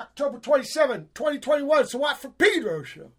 October 27, 2021. So Watt from Pedro show?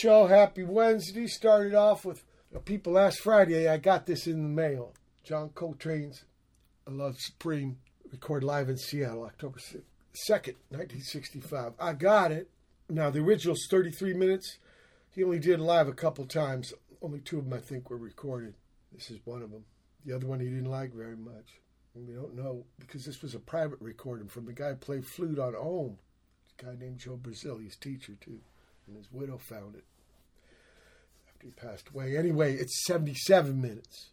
Show. Happy Wednesday. Started off with uh, people last Friday. I got this in the mail. John Coltrane's "A Love Supreme," recorded live in Seattle, October second, nineteen sixty-five. I got it. Now the original's thirty-three minutes. He only did live a couple times. Only two of them, I think, were recorded. This is one of them. The other one he didn't like very much. And we don't know because this was a private recording from the guy who played flute on Om. A guy named Joe Brazil, his teacher too, and his widow found it he passed away. Anyway, it's 77 minutes.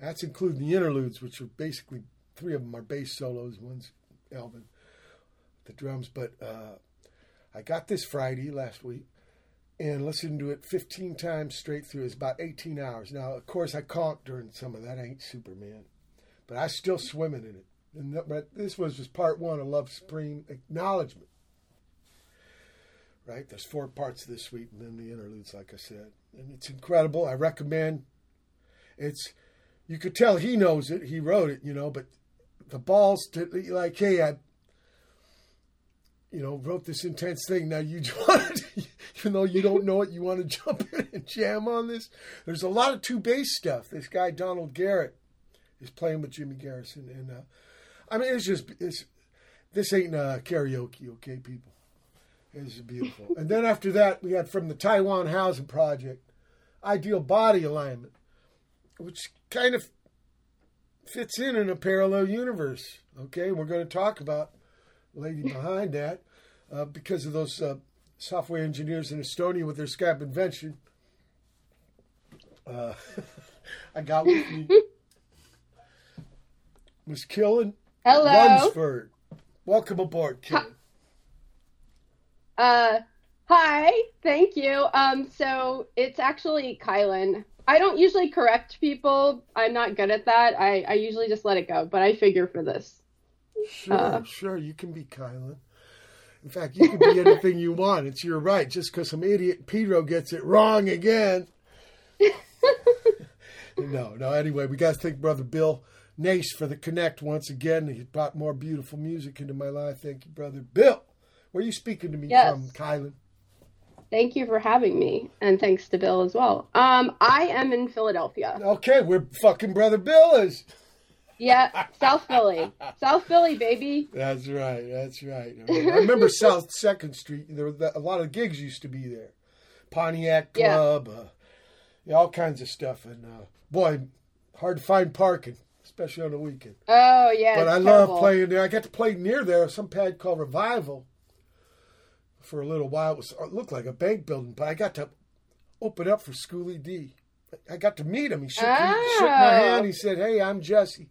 That's including the interludes, which are basically three of them are bass solos, one's Elvin, the drums. But uh, I got this Friday last week and listened to it 15 times straight through. It's about 18 hours. Now, of course, I conked during some of that. I ain't Superman, but I still swimming in it. And but this was just part one of Love Supreme acknowledgement. Right? There's four parts of this suite, and then the interludes, like I said, and it's incredible. I recommend. It's you could tell he knows it. He wrote it, you know, but the balls to like, hey, I, you know, wrote this intense thing. Now you want, to, even though you don't know it, you want to jump in and jam on this. There's a lot of two bass stuff. This guy Donald Garrett is playing with Jimmy Garrison, and uh, I mean, it's just it's this ain't uh, karaoke, okay, people. It's beautiful. and then after that, we had from the Taiwan Housing Project, Ideal Body Alignment, which kind of fits in in a parallel universe. Okay, we're going to talk about lady behind that uh, because of those uh, software engineers in Estonia with their Skype invention. Uh, I got with me Miss Killen Hello. Lunsford. Welcome aboard, Killen. Uh, hi. Thank you. Um, so it's actually Kilynn. I don't usually correct people. I'm not good at that. I, I usually just let it go, but I figure for this. Sure, Uh. sure. You can be Kilynn. In fact, you can be anything you want. It's your right. Just because some idiot Pedro gets it wrong again. no, no. Anyway, we got to thank Brother Bill Nace for the connect once again. He brought more beautiful music into my life. Thank you, Brother Bill. Where are you speaking to me Yes. from, Kilynn? Thank you for having me, and thanks to Bill as well. Um, I am in Philadelphia. Okay, we're fucking Brother Bill is. Yeah, South Philly. South Philly, baby. That's right. That's right. I remember, I remember South Second Street. There were a lot of gigs used to be there. Pontiac Yeah. Club, uh, yeah, all kinds of stuff. And uh, boy, hard to find parking, especially on the weekend. Oh yeah. but I terrible. love playing there. I got to play near there. Some pad called Revival for a little while. It, was, it looked like a bank building, but I got to open up for Schoolly D. I got to meet him. He shook, he shook my Oh. hand. He said, "Hey, I'm Jesse."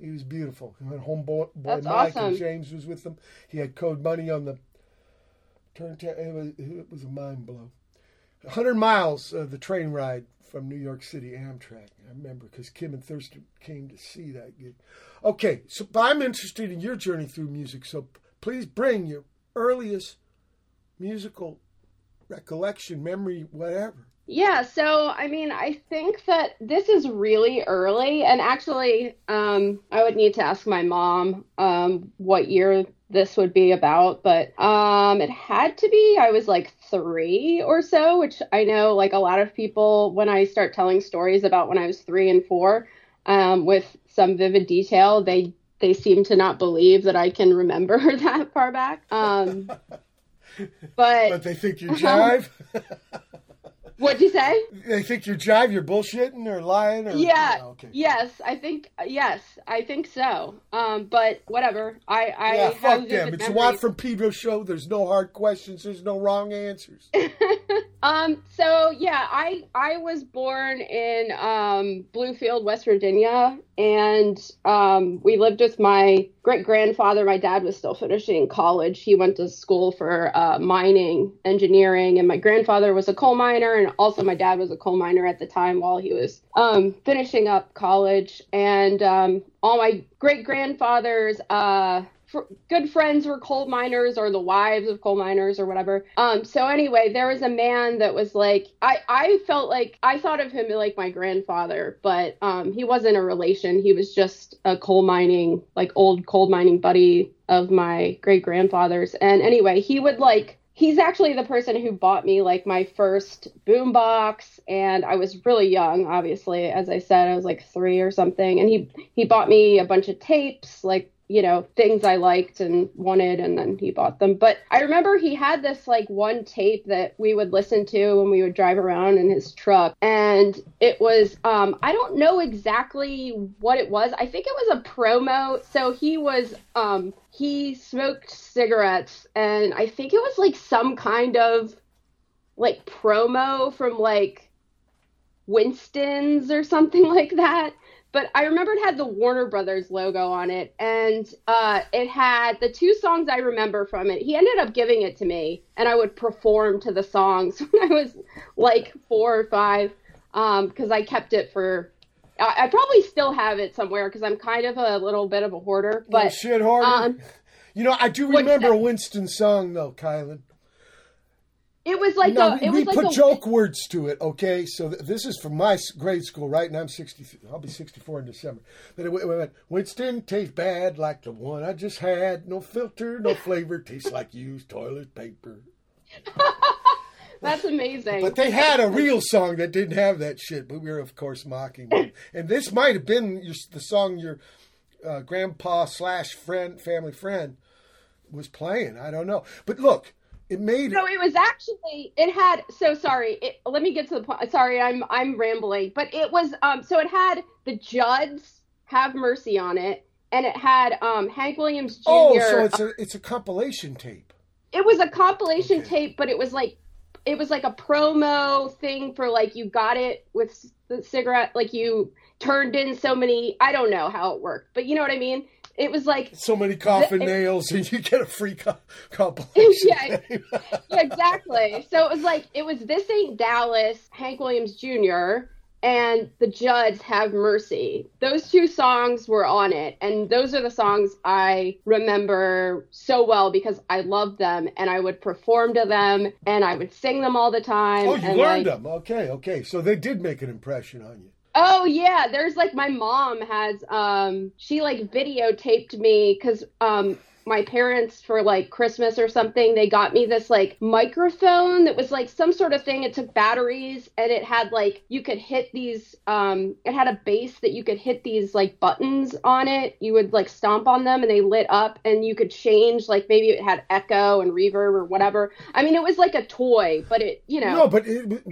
He was beautiful. And homeboy boy That's Mike awesome. and James was with them. He had Code Money on the turntable. It was, it was a mind blow. 100 miles of the train ride from New York City Amtrak. I remember because Kim and Thurston came to see that gig. Okay, so but I'm interested in your journey through music. So please bring your earliest musical recollection, memory, whatever. Yeah, so I mean, I think that this is really early, and actually, um, I would need to ask my mom um, what year this would be about, but um, it had to be. I was like three or so, which I know, like a lot of people, when I start telling stories about when I was three and four, um, with some vivid detail, they they seem to not believe that I can remember that far back. But But they think you jive. what'd you say? they think you jive. You're bullshitting or lying. Or, Yeah. okay. Yes, I think yes, I think so. Um, but whatever. I I Yeah, fuck them. It's a memories. Watt from Pedro show. There's no hard questions. There's no wrong answers. Um, so yeah, I I was born in um, Bluefield, West Virginia, and um, we lived with my great grandfather. My dad was still finishing college. He went to school for uh, mining engineering, and my grandfather was a coal miner, and also my dad was a coal miner at the time while he was um, finishing up college. And um, all my great grandfathers. Uh, good friends were coal miners or the wives of coal miners or whatever. Um, so anyway, there was a man that was like, I, I felt like I thought of him like my grandfather, but um, he wasn't a relation. He was just a coal mining, like old coal mining buddy of my great grandfather's. And anyway, he would like he's actually the person who bought me like my first boombox and I was really young obviously as I said I was like 3 or something and he he bought me a bunch of tapes like you know, things I liked and wanted, and then he bought them. But I remember he had this like one tape that we would listen to when we would drive around in his truck. And it was, um, I don't know exactly what it was. I think it was a promo. So he was, um, he smoked cigarettes, and I think it was like some kind of like promo from like Winston's or something like that but I remember it had the Warner Brothers logo on it, and uh, it had the two songs I remember from it. He ended up giving it to me, and I would perform to the songs when I was like four or five, because um, I kept it for. I, I, probably still have it somewhere because I'm kind of a little bit of a hoarder. But oh, shit hoarder. Um, you know, I do remember Winston's song though, Kilynn. It was like no, a. It we was put like joke words to it. Okay, so th- this is from my grade school, right? And I'm sixty. I'll be sixty-four in December. But it, it went. Winston tastes bad like the one I just had. No filter, no flavor. tastes like used toilet paper. That's amazing. But they had a real song that didn't have that shit. But we were, of course, mocking them. and this might have been your, the song your uh, grandpa slash friend, family friend, was playing. I don't know. But look it made no it was actually it had so sorry it, let me get to the point sorry i'm i'm rambling but it was um so it had the judds have mercy on it and it had um hank williams jr oh so it's a it's a compilation tape it was a compilation okay. tape but it was like it was like a promo thing for like you got it with the cigarette like you turned in so many i don't know how it worked but you know what i mean it was like so many coffin the, nails, and you get a free co- yeah, exactly. So it was like it was this ain't Dallas, Hank Williams Jr. and the Judds Have Mercy. Those two songs were on it, and those are the songs I remember so well because I loved them, and I would perform to them, and I would sing them all the time. Oh, you learned like, them. Okay, okay. So they did make an impression on you. Oh yeah, there's like my mom has um she like videotaped me cuz um my parents for like Christmas or something, they got me this like microphone that was like some sort of thing. It took batteries and it had like you could hit these um it had a base that you could hit these like buttons on it. You would like stomp on them and they lit up and you could change like maybe it had echo and reverb or whatever. I mean it was like a toy, but it, you know. No, but it,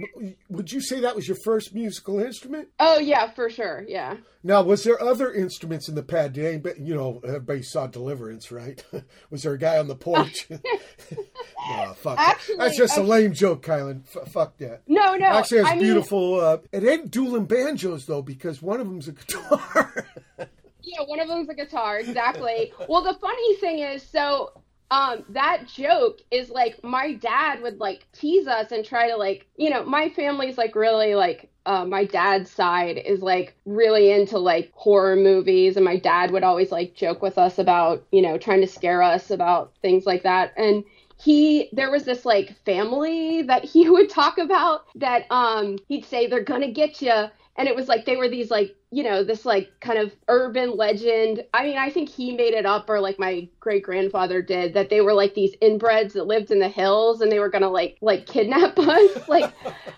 would you say that was your first musical instrument? Oh yeah, for sure. Yeah. Now, was there other instruments in the pad? You know, everybody saw Deliverance, right? was there a guy on the porch? no, fuck. Actually, That's just a lame joke, Kilynn. F- fuck that. No, no. Actually, it's beautiful. Mean, uh, it ain't dueling banjos though, because one of them's a guitar. yeah, one of them's a guitar. Exactly. well, the funny thing is, so um that joke is like my dad would like tease us and try to like you know my family's like really like uh, my dad's side is like really into like horror movies and my dad would always like joke with us about you know trying to scare us about things like that. And he there was this like family that he would talk about that um he'd say they're gonna get you and it was like they were these like you know this like kind of urban legend. I mean i think he made it up or like my great grandfather did that they were like these inbreds that lived in the hills and they were gonna like like kidnap us like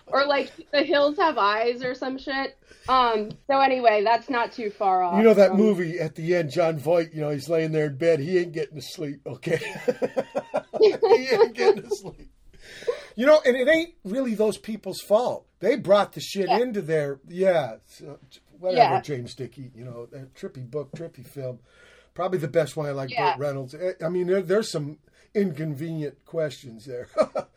or like the hills have eyes or some shit. Um so anyway that's not too far off. You know that movie at the end jon voight you know he's laying there in bed. He ain't getting to sleep okay? He ain't getting to sleep you know, and it ain't really those people's fault. They brought the shit yeah. into their yeah, whatever. Yeah. James Dickey, you know, that trippy book, trippy film. Probably the best one I like. Yeah. Burt Reynolds. Eh, I mean, there, there's some inconvenient questions there.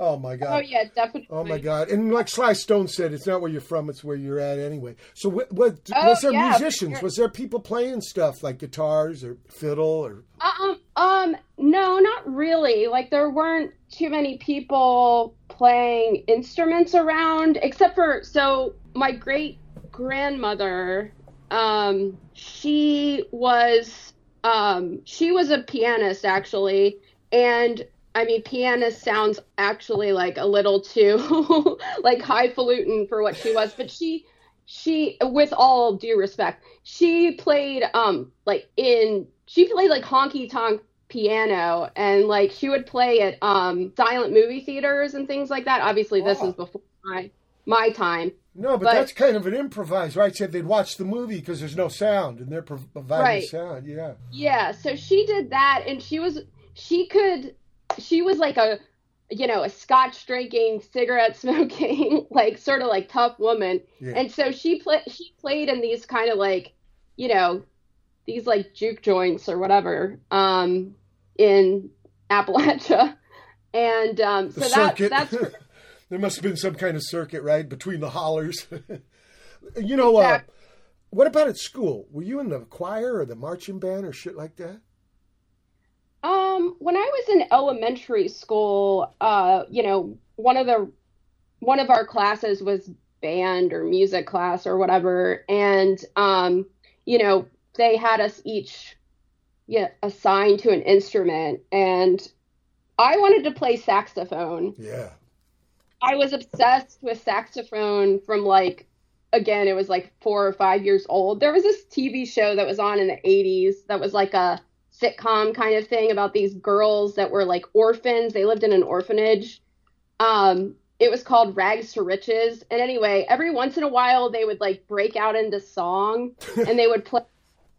oh my god. Oh yeah, definitely. Oh my god. And like Sly Stone said, it's not where you're from; it's where you're at anyway. So, what, what oh, was there yeah, musicians? Sure. Was there people playing stuff like guitars or fiddle or? Um, um, no, not really. Like there weren't too many people playing instruments around, except for so my great grandmother. Um, she was um, she was a pianist actually, and I mean, pianist sounds actually like a little too like highfalutin for what she was, but she she with all due respect, she played um like in she played like honky tonk piano and like she would play at um silent movie theaters and things like that. Obviously this is before my my time. No, but, But- that's kind of an improvised, right? Said they'd watch the movie because there's no sound, and they're providing Right. sound. Yeah. Yeah, so she did that and she was she could she was like a you know, a scotch drinking, cigarette smoking, like sort of like tough woman. Yeah. And so she played she played in these kind of like, you know, these like juke joints or whatever, um, in Appalachia. And um so the that circuit. that's there must have been some kind of circuit, right, between the hollers. you know, uh, what about at school? Were you in the choir or the marching band or shit like that? Um, when I was in elementary school, uh, you know, one of the one of our classes was band or music class or whatever, and um, you know, they had us each yeah, assigned to an instrument, and I wanted to play saxophone. Yeah. I was obsessed with saxophone from like again, it was like four or five years old. There was this TV show that was on in the 80s that was like a sitcom kind of thing about these girls that were like orphans. They lived in an orphanage. Um, it was called Rags to Riches. And anyway, every once in a while they would like break out into song and they would play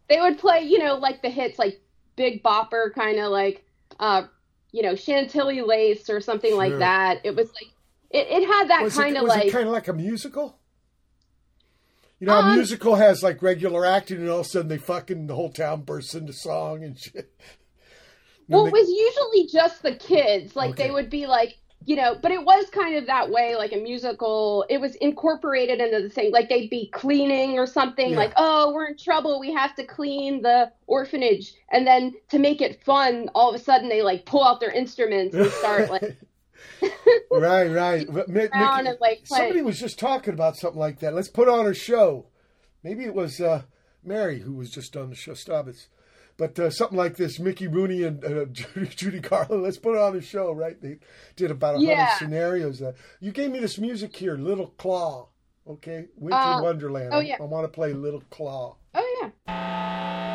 they would play, you know, like the hits like Big Bopper kind of like uh you know, Chantilly Lace or something like that. It was like it, it had that kind of like it kind of like a musical? You know, a Um, musical has like regular acting, and all of a sudden they fucking the whole town bursts into song and shit. And Well, they- it was usually just the kids. Like Okay. they would be like, you know, but it was kind of that way, like a musical. It was incorporated into the thing. Like they'd be cleaning or something. Yeah. Like, oh, we're in trouble. We have to clean the orphanage. And then to make it fun, all of a sudden they like pull out their instruments and start like right, right. But Mi- Mickey- like somebody was just talking about something like that. Let's put on a show. Maybe it was uh, Mary who was just on the show. Stabbits. But uh, something like this, Mickey Rooney and uh, Judy, Judy Garland. Let's put on a show, right? They did about a hundred Yeah. scenarios. Uh, you gave me this music here, Little Claw. Okay, Winter Uh, Wonderland. oh, I- yeah. I, want to play Little Claw. Oh yeah.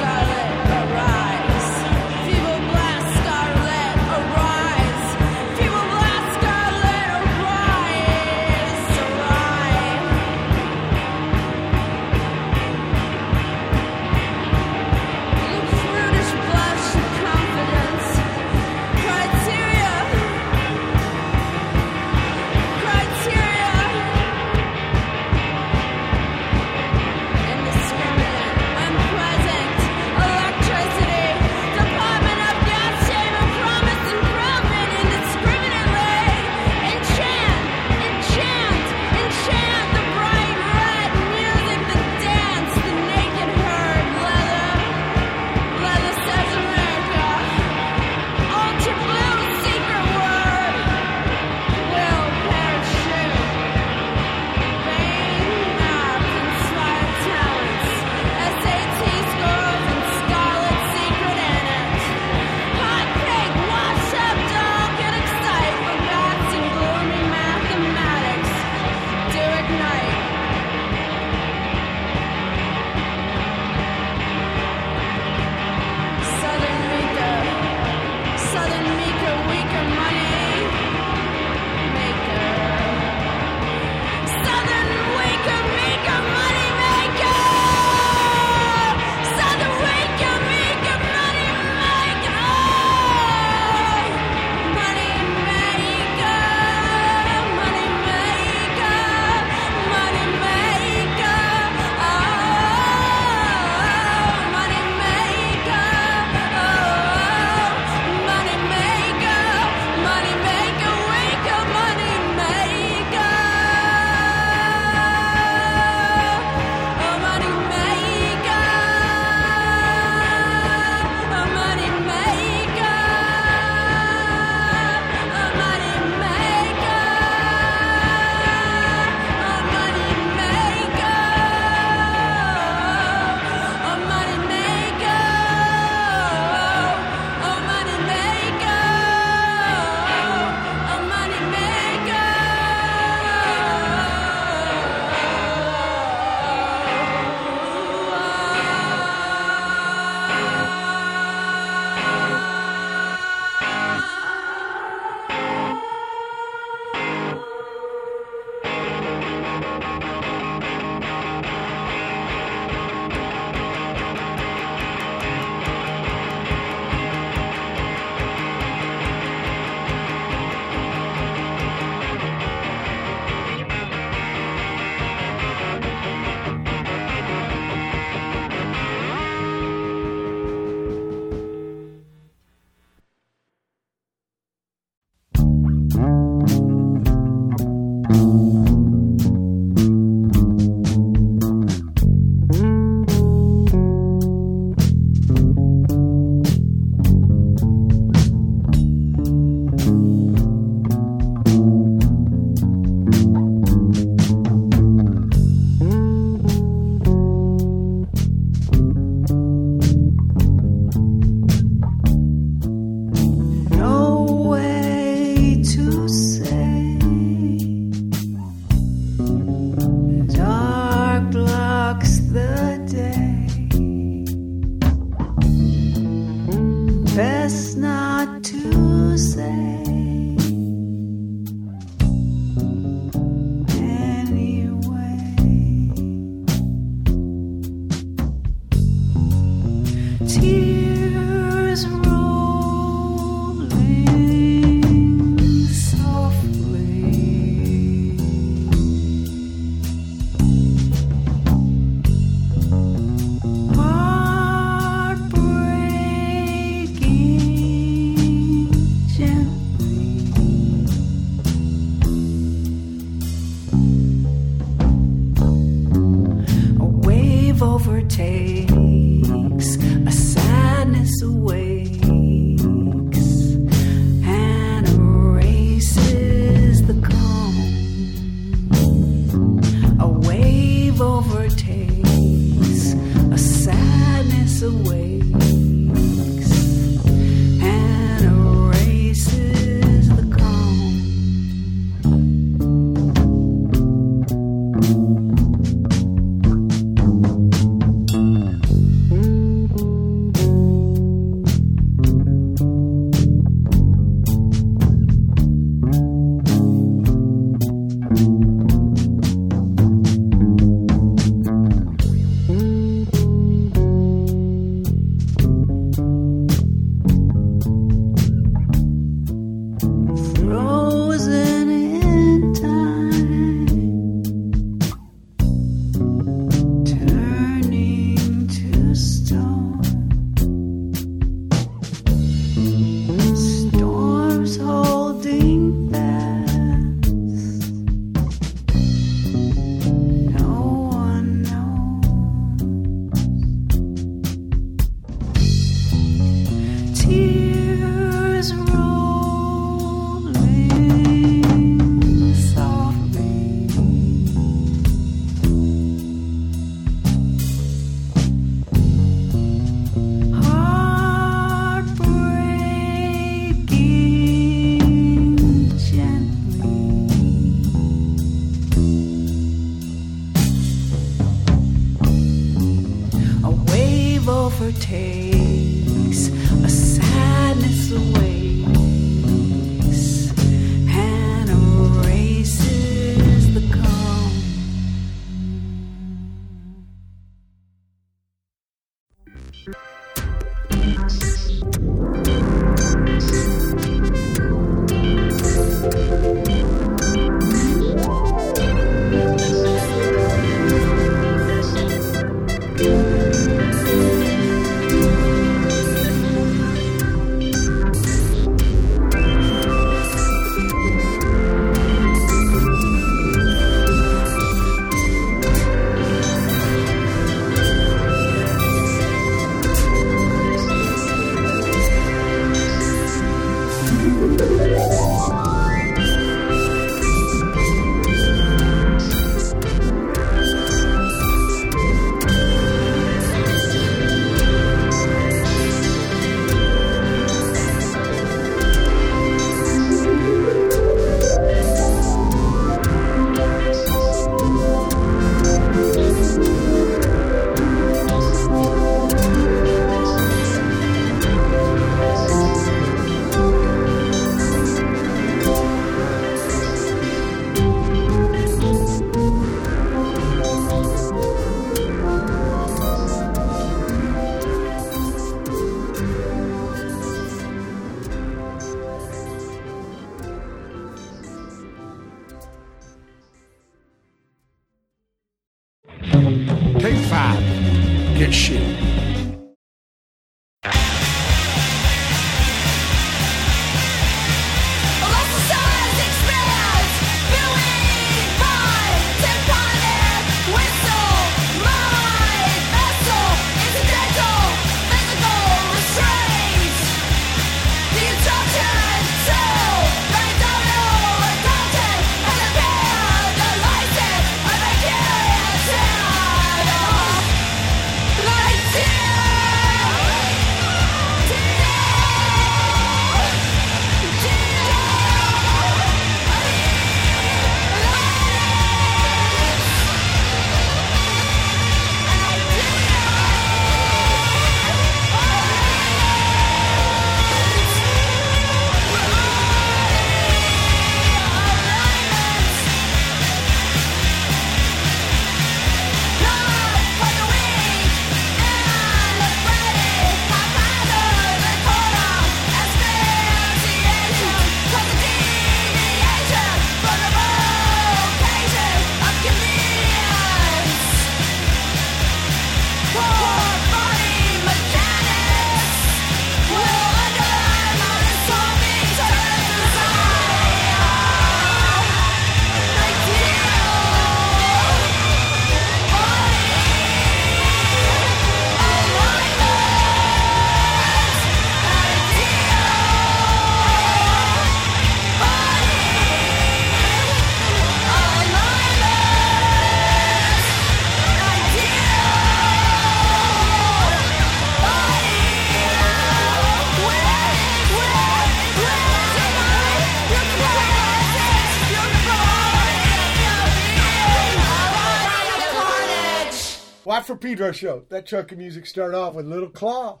Pedro show. That chunk of music started off with Little Claw,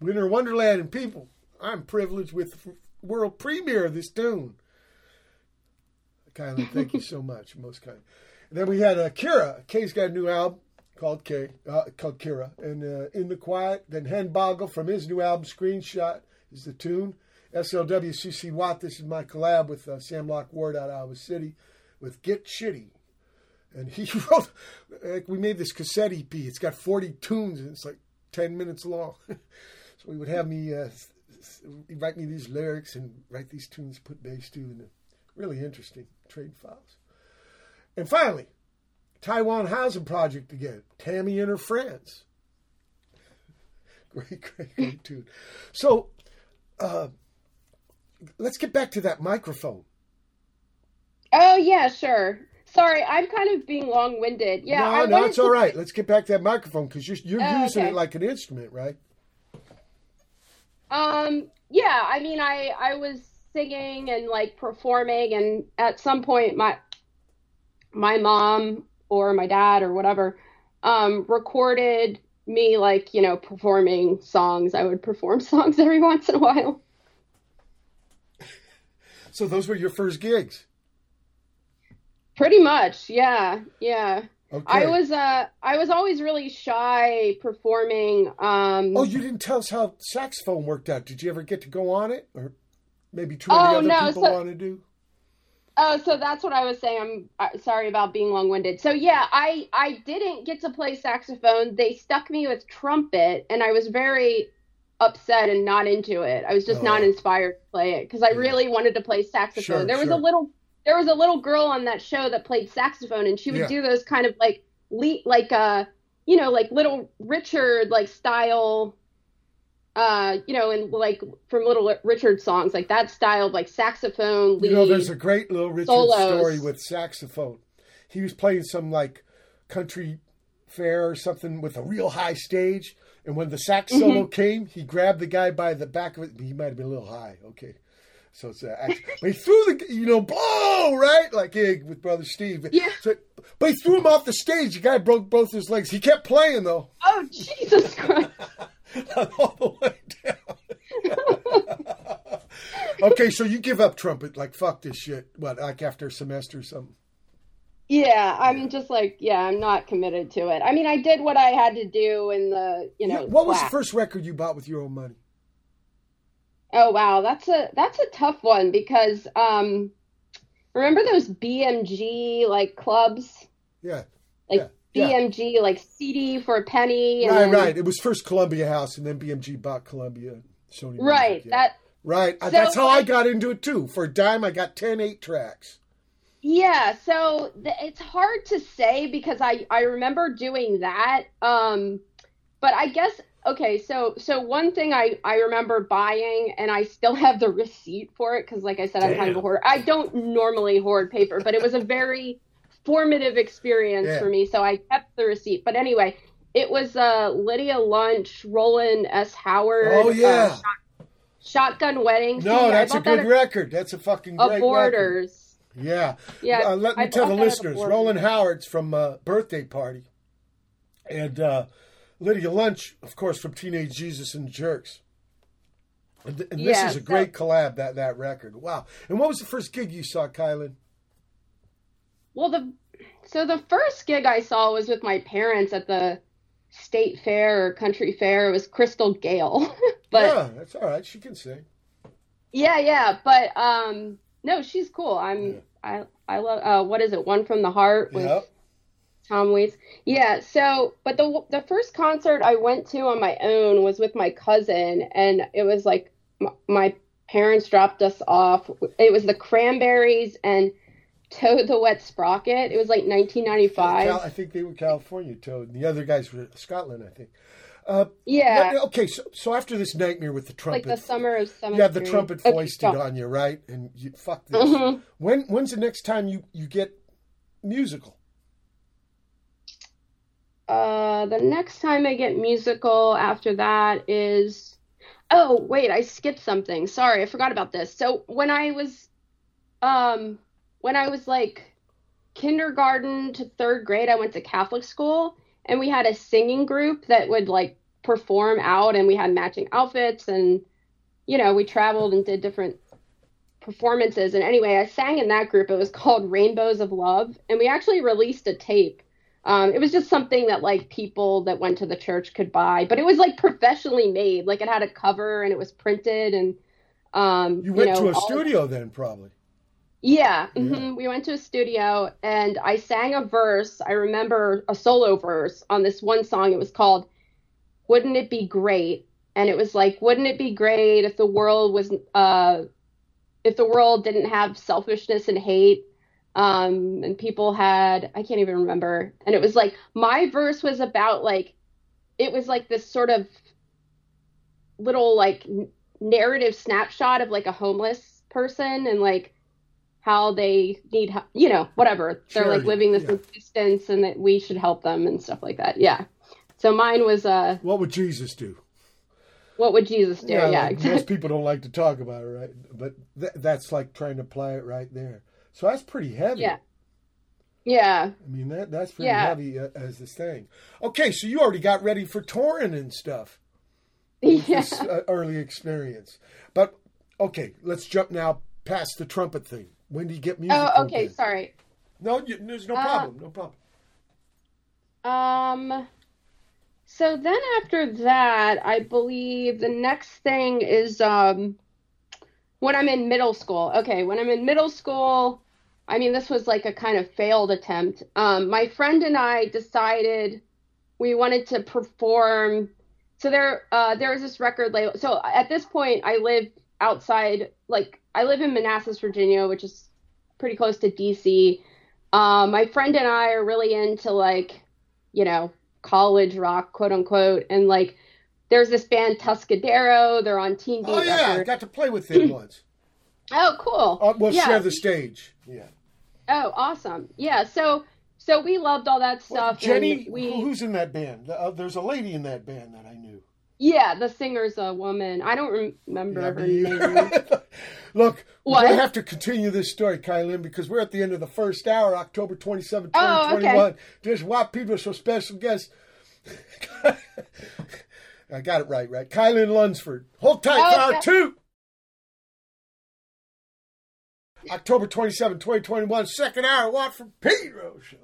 Winter Wonderland, and people. I'm privileged with the world premiere of this tune. Kilynn, thank you so much, most kind. And then we had uh, Kira. Kay's got a new album called Kay, uh, called Kira, and uh, In the Quiet. Then Headboggle from his new album, Screenshot, is the tune. SLWCC Watt. This is my collab with uh, Sam Locke Ward out of Iowa City with Get Shitty. And he wrote, like, we made this cassette EP. It's got 40 tunes and it's like 10 minutes long. so he would have me uh, write me these lyrics and write these tunes, put bass to, and really interesting trade files. And finally, Taiwan Housing Project again. Tammy and her friends. great, great, great tune. So, uh, let's get back to that microphone. Oh yeah, sure. Sorry, I'm kind of being long-winded. Yeah, no, I no, it's to... all right. Let's get back to that microphone because you're you're oh, using okay. it like an instrument, right? Um. Yeah. I mean, I I was singing and like performing, and at some point, my my mom or my dad or whatever um, recorded me like you know performing songs. I would perform songs every once in a while. So those were your first gigs. Pretty much, yeah, yeah. Okay. I was uh I was always really shy performing. Um Oh, you didn't tell us how saxophone worked out. Did you ever get to go on it, or maybe too many Oh, other no, people so- want to do? Oh, so that's what I was saying. I'm uh, sorry about being long-winded. So yeah, I I didn't get to play saxophone. They stuck me with trumpet, and I was very upset and not into it. I was just not Oh. inspired to play it because I Yeah. really wanted to play saxophone. Sure, there was sure. a little there was a little girl on that show that played saxophone, and she would Yeah. do those kind of like le- like uh you know like little Richard like style. Uh, you know, and like from Little Richard songs, like that style of like saxophone lead. You know, there's a great little Richard solos. story with saxophone. He was playing some like country fair or something with a real high stage, and when the sax Mm-hmm. solo came, he grabbed the guy by the back of it. He might have been a little high, okay. So it's uh, act- but he threw the you know blow right like yeah, with brother Steve. Yeah. So, but he threw him off the stage. The guy broke both his legs. He kept playing though, Oh Jesus Christ! all the way down. okay, so you give up trumpet like fuck this shit. What like after a semester or something? Yeah, I'm just like, yeah, I'm not committed to it. I mean, I did what I had to do in the, you know. what was the first record you bought with your own money? Oh wow, that's a that's a tough one because um, remember those BMG like clubs, Yeah. like yeah, yeah. BMG like CD for a penny. And Right, then- right. It was first Columbia House, and then BMG bought Columbia. Sony. Music, Right. yeah. That Right. So, That's how I got into it too. For a dime, I got 10 eight tracks. Yeah, so th- it's hard to say because I I remember doing that. Um, but I guess okay, so so one thing I I remember buying and I still have the receipt for it because like I said I'm kind of a hoarder. I don't normally hoard paper, but it was a very formative experience Yeah. for me, so I kept the receipt. But anyway, it was uh Lydia Lunch, Rowland S. Howard. Oh, uh, yeah. Shot- Shotgun Wedding. No. I that's a bought that good record. That's a fucking great of record. Borders. Yeah. Yeah, Uh, let me I tell the bought that at listeners Rowland Howard's from uh, Birthday Party. And uh, Lydia Lunch, of course, from Teenage Jesus and Jerks. And, th- and this Yeah, is a great collab, that, that record. Wow. And what was the first gig you saw, Kilynn? Well, the so the first gig I saw was with my parents at the state fair or country fair. It was Crystal Gayle, but yeah, that's all right. She can sing. yeah, yeah, but um, no, she's cool. I'm I I love uh, what is it? One from the Heart with Yep. Tom Waits. Yeah. So, but the the first concert I went to on my own was with my cousin, and it was like my parents dropped us off. It was the Cranberries and Toad the Wet Sprocket. It was like 1995. Cal- I think they were California Toad, the other guys were Scotland, I think. Uh, yeah. okay, so, so after this nightmare with the trumpet, like the summer of you have the trumpet Okay, foisted on you, right? And you fuck this. Mhm. When when's the next time you you get musical? Uh, the next time I get musical after that is, oh wait, I skipped something. Sorry, I forgot about this. So when I was, um, when I was like kindergarten to third grade, I went to Catholic school, and we had a singing group that would like perform out and we had matching outfits and you know we traveled and did different performances and anyway i sang in that group it was called rainbows of love and we actually released a tape um, it was just something that like people that went to the church could buy but it was like professionally made like it had a cover and it was printed and um, You went know, to a all- studio then, probably. yeah, Yeah. hmm we went to a studio and I sang a verse. I remember a solo verse on this one song. It was called "Wouldn't It Be Great?" and it was like, "Wouldn't it be great if the world was, uh, if the world didn't have selfishness and hate, um, and people had, I can't even remember." And it was like my verse was about like, it was like this sort of little like narrative snapshot of like a homeless person and like how they need help, you know, whatever. They're like living this yeah. existence and that we should help them and stuff like that. Yeah. So mine was uh What would Jesus do? what would Jesus do? Yeah, like, exactly. most people don't like to talk about it, right? But th- that's like trying to apply it right there. So that's pretty heavy. Yeah. Yeah. I mean that that's pretty Yeah. heavy uh, as this thing. Okay, so you already got ready for touring and stuff. Yeah. This uh, early experience, but okay, let's jump now past the trumpet thing. When do you get music? Oh, okay, sorry. No, you, there's no Uh, problem. No problem. Um so then after that, I believe the next thing is um when I'm in middle school. Okay, when I'm in middle school, I mean this was like a kind of failed attempt. Um my friend and I decided we wanted to perform so there uh there was this record label. So at this point I live outside like I live in Manassas, Virginia, which is pretty close to DC. Um, my friend and I are really into like, you know, college rock, quote unquote, and like, there's this band Tuscadero. They're on Teen Beat Oh yeah, I Records. got to play with them once. Oh, cool. Uh, we'll yeah. share the stage. Yeah. Oh, awesome. Yeah. So, so we loved all that Well, stuff. Jenny, and we, who's in that band? Uh, there's a lady in that band that I knew. yeah, the singer's a woman. I don't remember Yeah, her name. Look, What? to have to continue this story, Kilynn, because we're at the end of the first hour, October 27, Oh, okay. 2021. There's why people are so special guest. I got it right, right? Kilynn Lunsford. Hold tight for hour Okay. two. October 27, 2021, second hour, Watt from Pedro Show.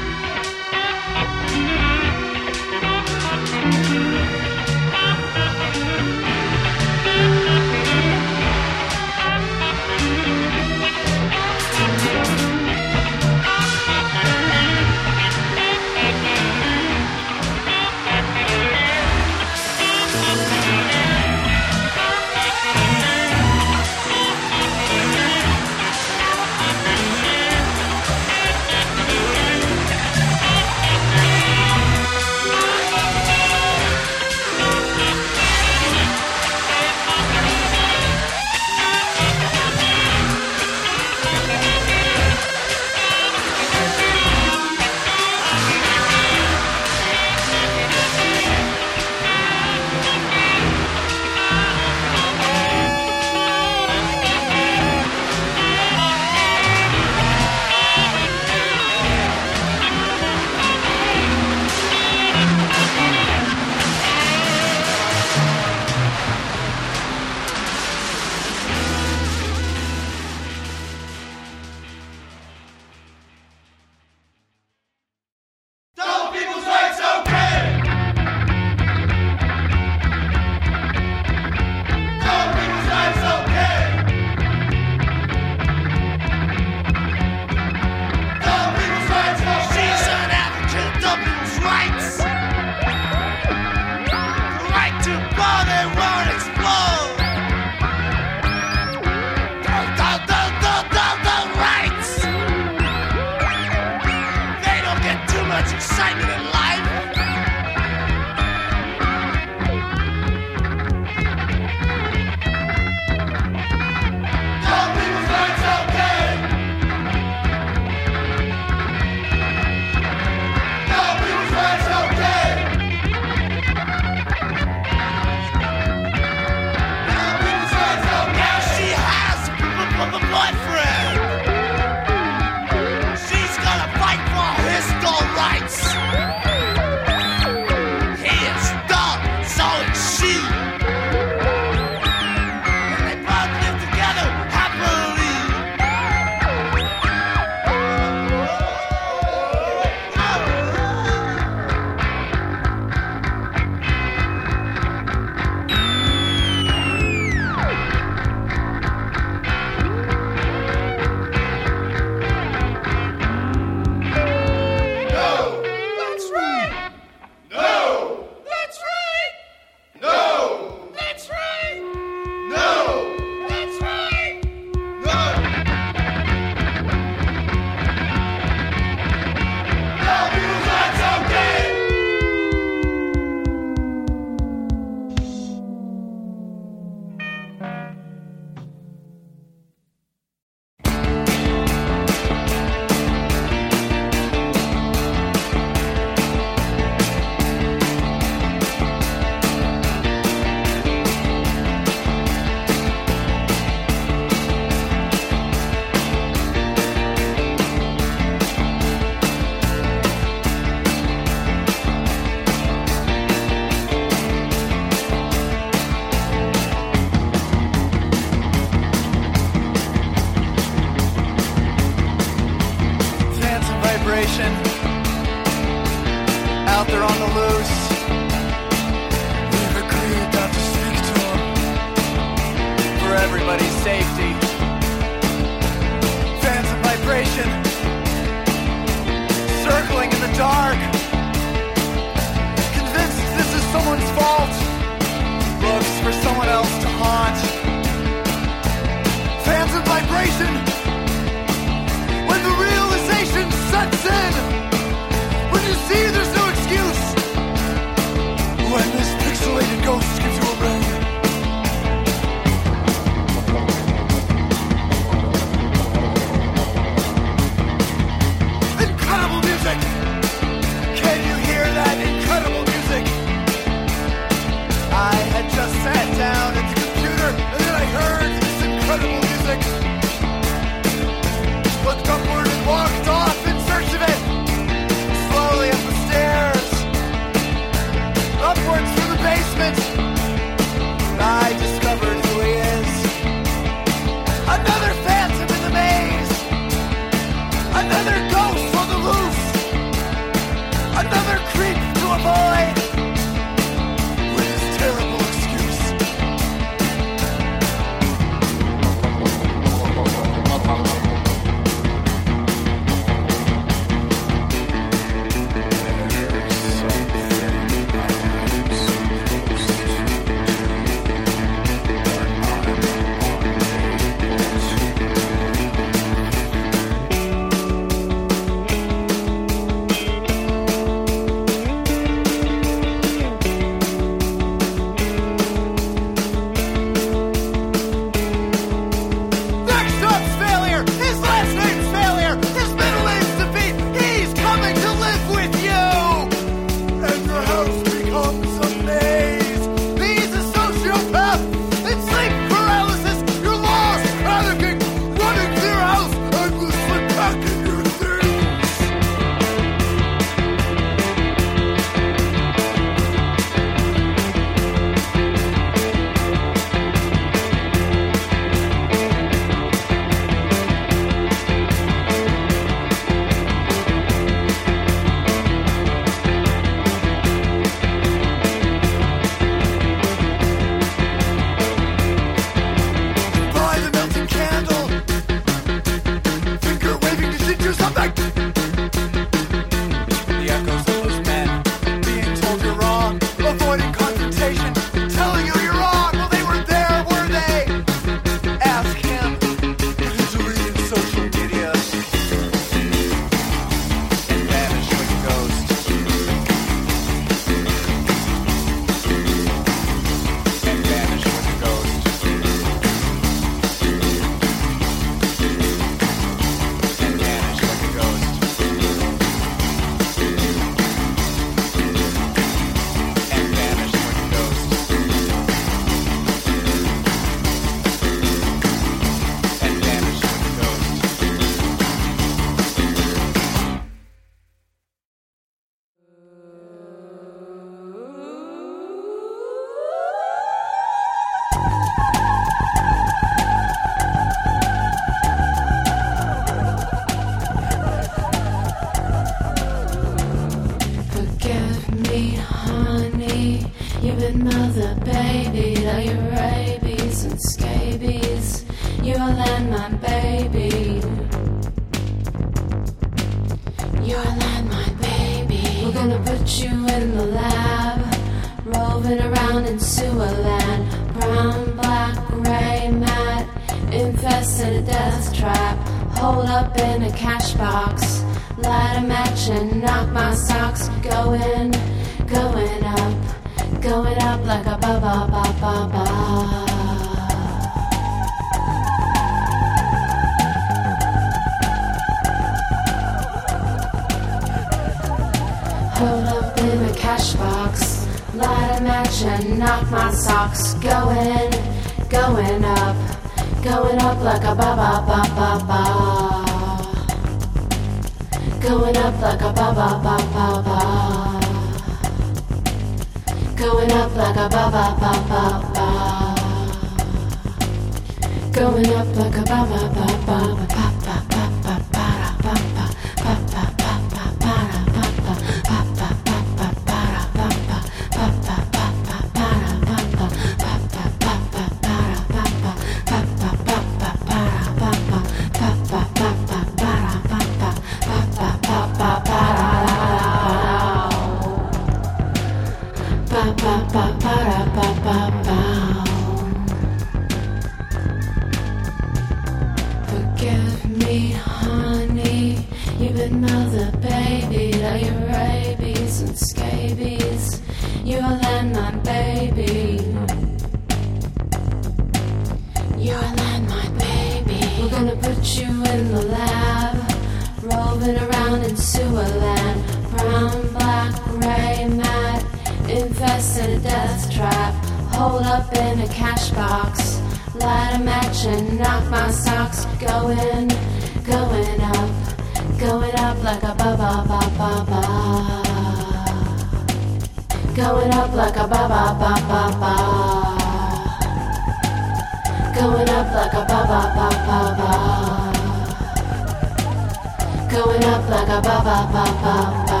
Like a ba ba ba ba ba.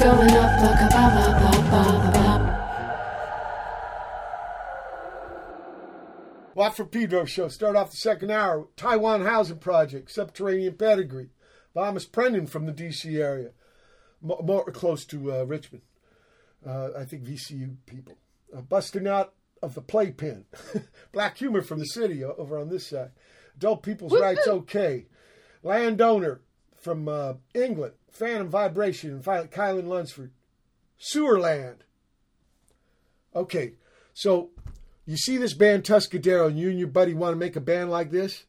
Going up like a ba ba ba ba ba. Watt from Pedro show. Start off the second hour. Taiwan Housing Project, Subterranean Pedigree. Bomis Prendin from the D.C. area, more, more close to uh, Richmond. Uh, I think VCU people. Uh, busting out of the playpen. Black humor from the city over on this side. Adult People's Rights OK. Landowner from uh, England. Phantom Vibration Kilynn Lunsford. Sewerland. Okay, so you see this band Tuscadero, and you and your buddy want to make a band like this?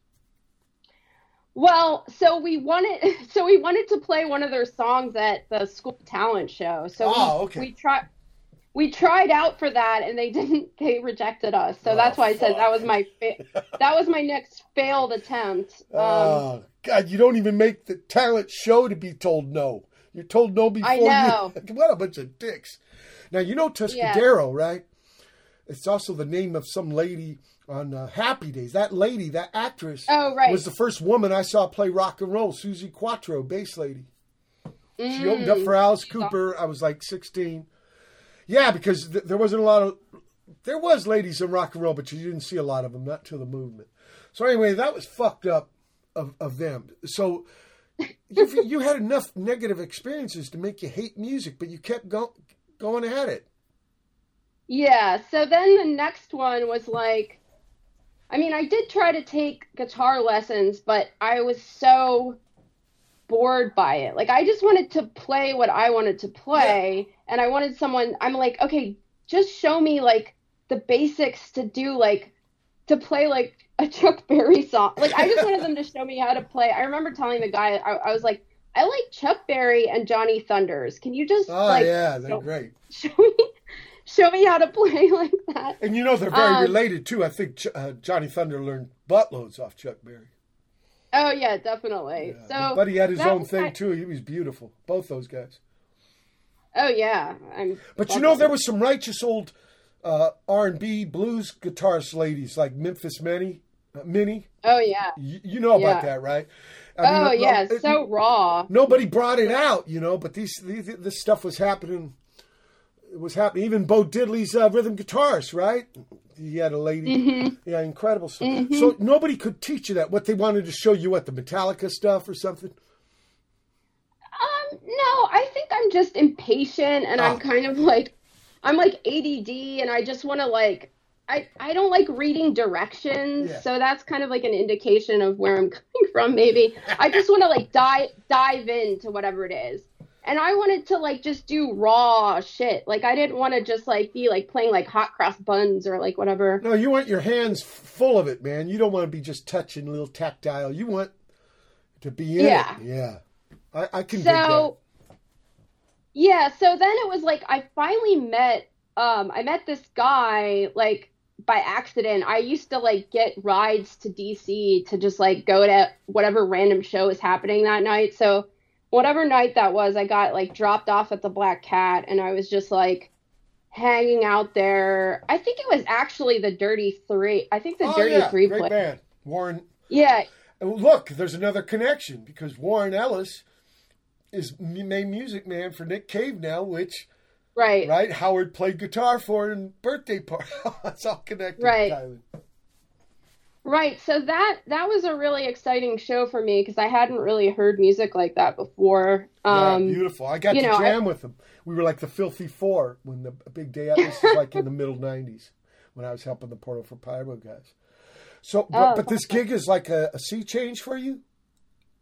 Well, so we wanted so we wanted to play one of their songs at the school talent show. So Oh, we, okay. we tried we tried out for that and they didn't they rejected us. So Oh, that's why I said that was my fa- that was my next failed attempt. Um, oh God, you don't even make the talent show to be told no. You're told no before I know. you. What a bunch of dicks! Now you know Tuscadero, right? It's also the name of some lady on uh, Happy Days. That lady, that actress, Oh, right. was the first woman I saw play rock and roll. Suzi Quatro, bass lady. She opened Mm. up for Alice Cooper. I was like 16. Yeah, because th- there wasn't a lot of. There was ladies in rock and roll, but you didn't see a lot of them, not till the movement. So anyway, that was fucked up of, of them. So you you had enough negative experiences to make you hate music, but you kept go, going at it. Yeah, so then the next one was like I mean, I did try to take guitar lessons, but I was so bored by it. Like I just wanted to play what I wanted to play and I wanted someone I'm like, okay, just show me like the basics to do like to play like a Chuck Berry song. Like I just wanted them to show me how to play. I remember telling the guy I, I was like, I like Chuck Berry and Johnny Thunders. Can you just Oh like yeah, they're show, great. show me show me how to play like that? And you know they're very Um, related too. I think Ch- uh, Johnny Thunder learned buttloads off Chuck Berry. Oh yeah, definitely. Yeah. So but he had his own thing my- too. He was beautiful. Both those guys. Oh yeah, I'm. But you know, there was some righteous old uh, R and B blues guitarist ladies like Memphis Minnie. Uh, Minnie, Oh yeah. you, you know about Yeah. that, right? I Oh mean, yeah, it- so raw. nobody brought it out, you know. But these, these this stuff was happening. It was happening. Even Bo Diddley's uh, rhythm guitarist, right? He had a lady. Mm-hmm. Yeah, incredible stuff. So nobody could teach you that. What they wanted to show you, what the Metallica stuff or something. Um, no, I think I'm just impatient and Oh. I'm kind of like, I'm like ADD and I just want to like, I I don't like reading directions, Yeah. so that's kind of like an indication of where I'm coming from. Maybe I just want to like dive dive into whatever it is. And I wanted to like just do raw shit. Like I didn't want to just like be like playing like hot cross buns or like whatever. No, you want your hands full of it, man. You don't want to be just touching a little tactile. You want to be in Yeah. it. Yeah. I, I can so yeah so then it was like i finally met um i met this guy like by accident i used to like get rides to dc to just like go to whatever random show was happening that night so whatever night that was i got like dropped off at the black cat and i was just like hanging out there i think it was actually the dirty three i think the Oh, dirty yeah. three Great play band. Warren. yeah Look, there's another connection because Warren Ellis is main music man for Nick Cave now, which, right right, Howard played guitar for in Birthday Party. That's all connected, Right. Right. So that that was a really exciting show for me because I hadn't really heard music like that before. Um, yeah, beautiful. I got to know, I- jam with them. We were like the Filthy Four when the big day out. This is like in the middle '90s when I was helping the Porno for Pyro guys. So, but, Oh, but this gig is like a, a sea change for you.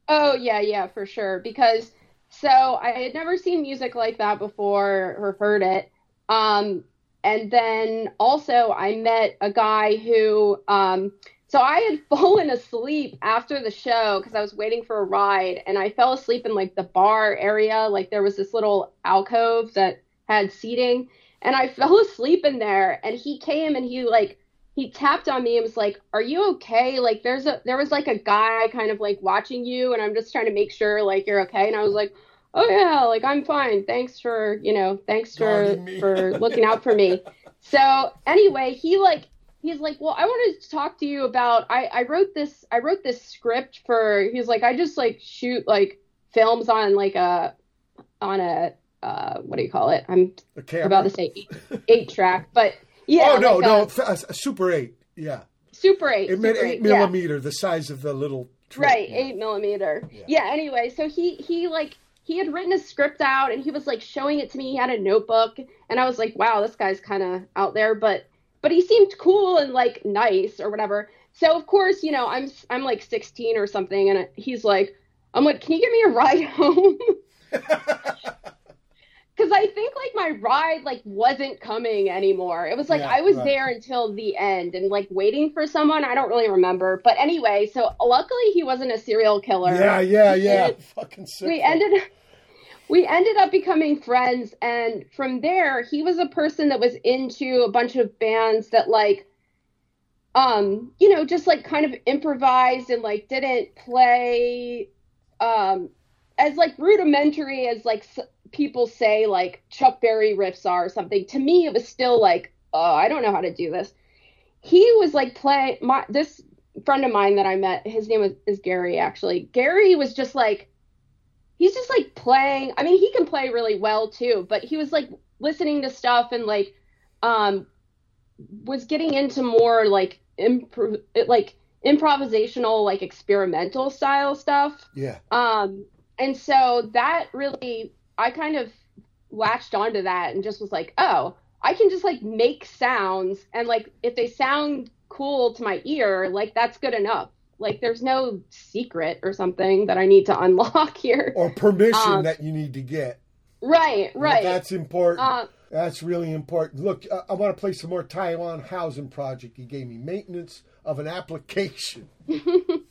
Oh yeah, yeah, for sure. Because so I had never seen music like that before or heard it. Um, and then also I met a guy who um, so I had fallen asleep after the show because I was waiting for a ride, and I fell asleep in like the bar area. Like there was this little alcove that had seating, and I fell asleep in there. And he came and he like he tapped on me and was like, "Are you okay? Like there's a there was like a guy kind of like watching you, and I'm just trying to make sure like you're okay." And I was like. Oh yeah, like I'm fine. Thanks for, you know, thanks for for looking out for me. So anyway, he like he's like, well, I wanted to talk to you about. I I wrote this I wrote this script for. He's like, I just like shoot like films on like a on a uh what do you call it? I'm about to say eight, eight track, but yeah. oh, oh no, like no, a a, Super Eight. Yeah, Super eight. it meant eight eight, yeah. millimeter, the size of the little. Right, Yeah. eight millimeter. Yeah. Yeah. Anyway, so he he like he had written a script out and he was like showing it to me. He had a notebook, and I was like, wow, this guy's kind of out there, but but he seemed cool and like nice or whatever. So of course, you know, I'm I'm like 16 or something, and he's like, I'm like, can you give me a ride home? Because I think like my ride like wasn't coming anymore. It was like Yeah, I was right. there until the end and like waiting for someone. I don't really remember, but anyway. So luckily he wasn't a serial killer. Yeah, yeah, yeah. Fucking sick. We ended we ended up becoming friends, and from there he was a person that was into a bunch of bands that like um you know just like kind of improvised and like didn't play um as like rudimentary as like people say like Chuck Berry riffs are or something. To me, it was still like, oh, I don't know how to do this. He was like play my this friend of mine that I met. His name was, is Gary actually. Gary was just like he's just like playing. I mean, he can play really well too, but he was like listening to stuff and like um was getting into more like improv like improvisational like experimental style stuff. Yeah, Um, and so that really, I kind of latched onto that and just was like, oh, I can just like make sounds and like if they sound cool to my ear, like that's good enough. Like there's no secret or something that I need to unlock here. or permission Um, that you need to get. Right, right. That's important. Uh, That's really important. Look, I, I want to play some more Taiwan Housing Project. You gave me maintenance of an application.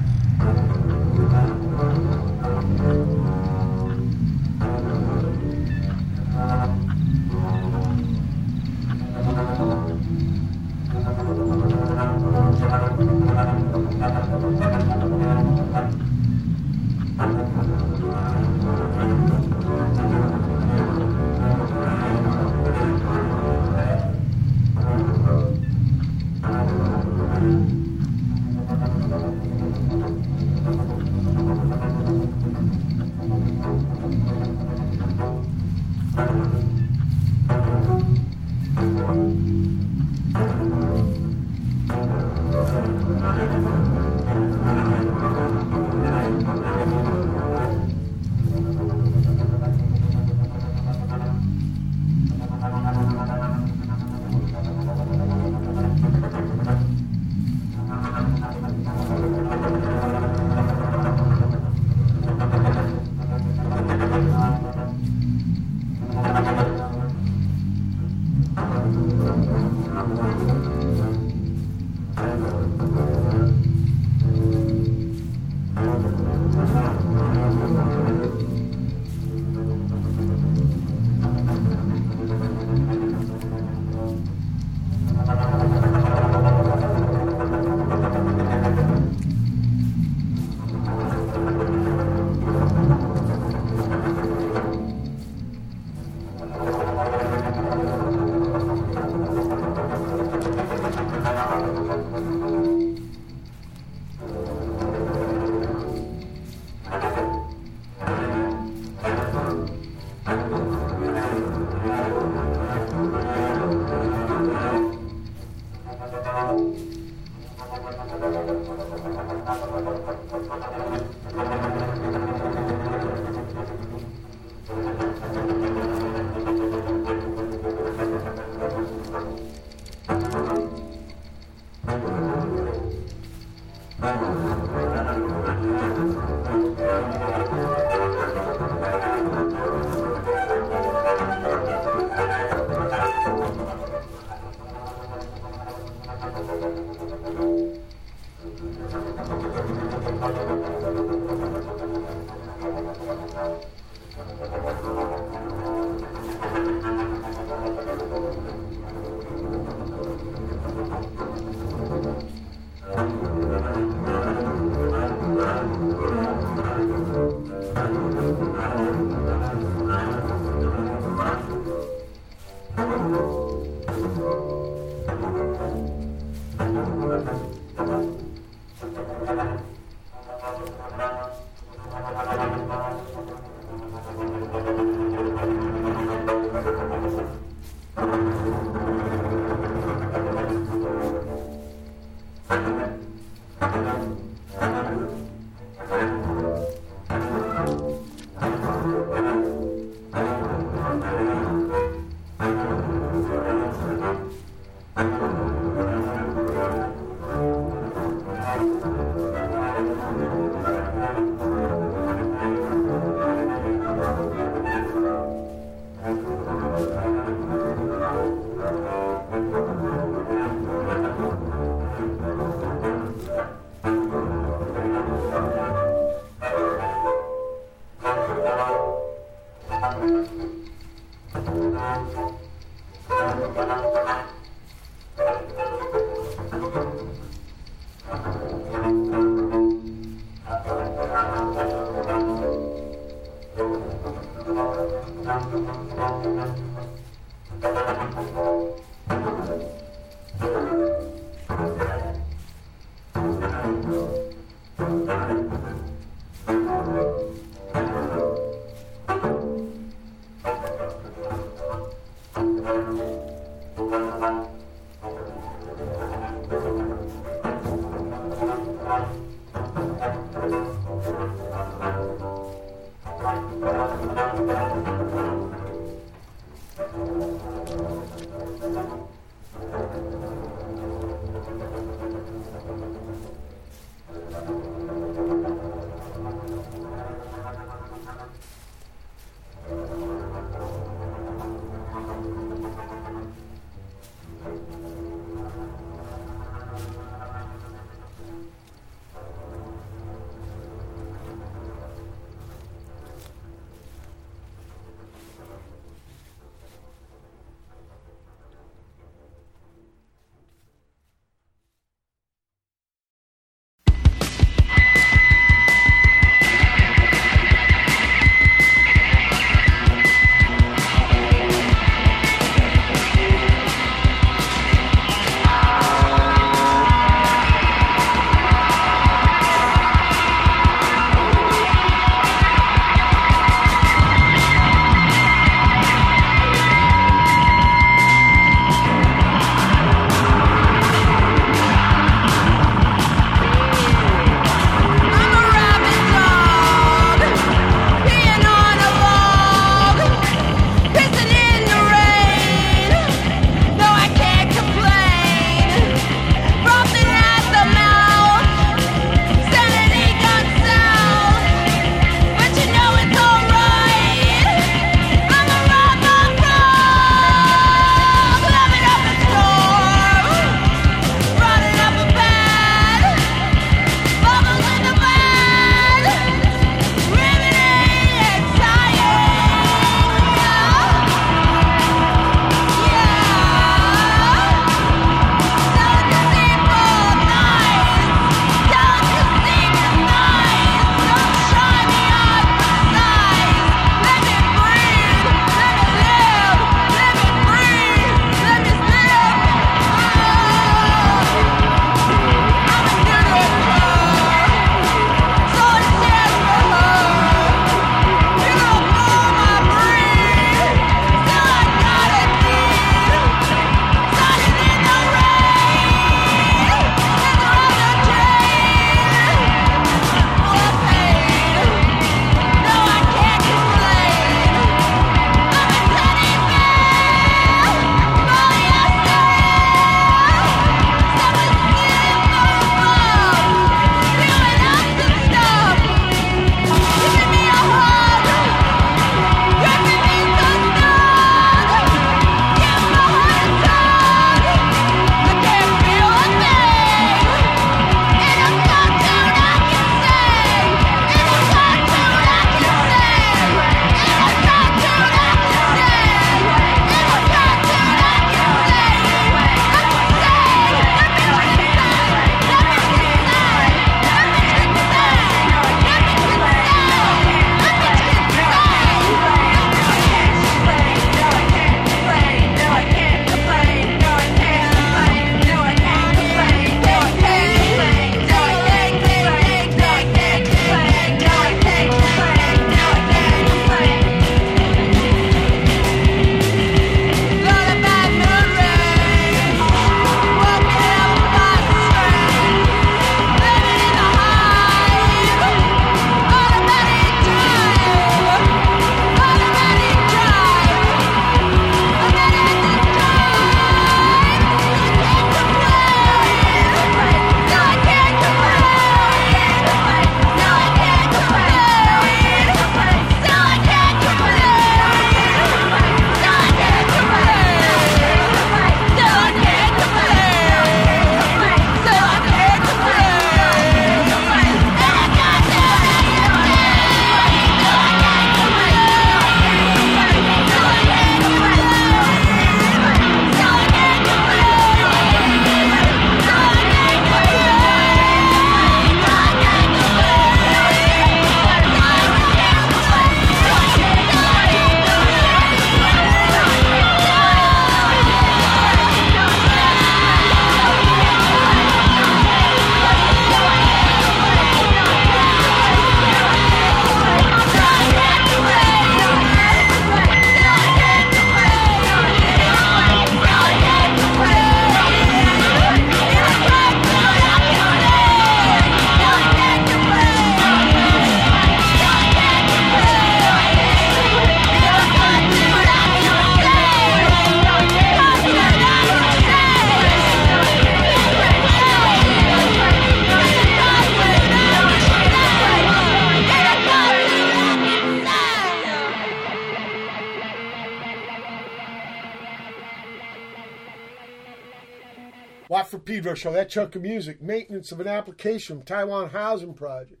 show, that chunk of music, maintenance of an application from Taiwan Housing Project.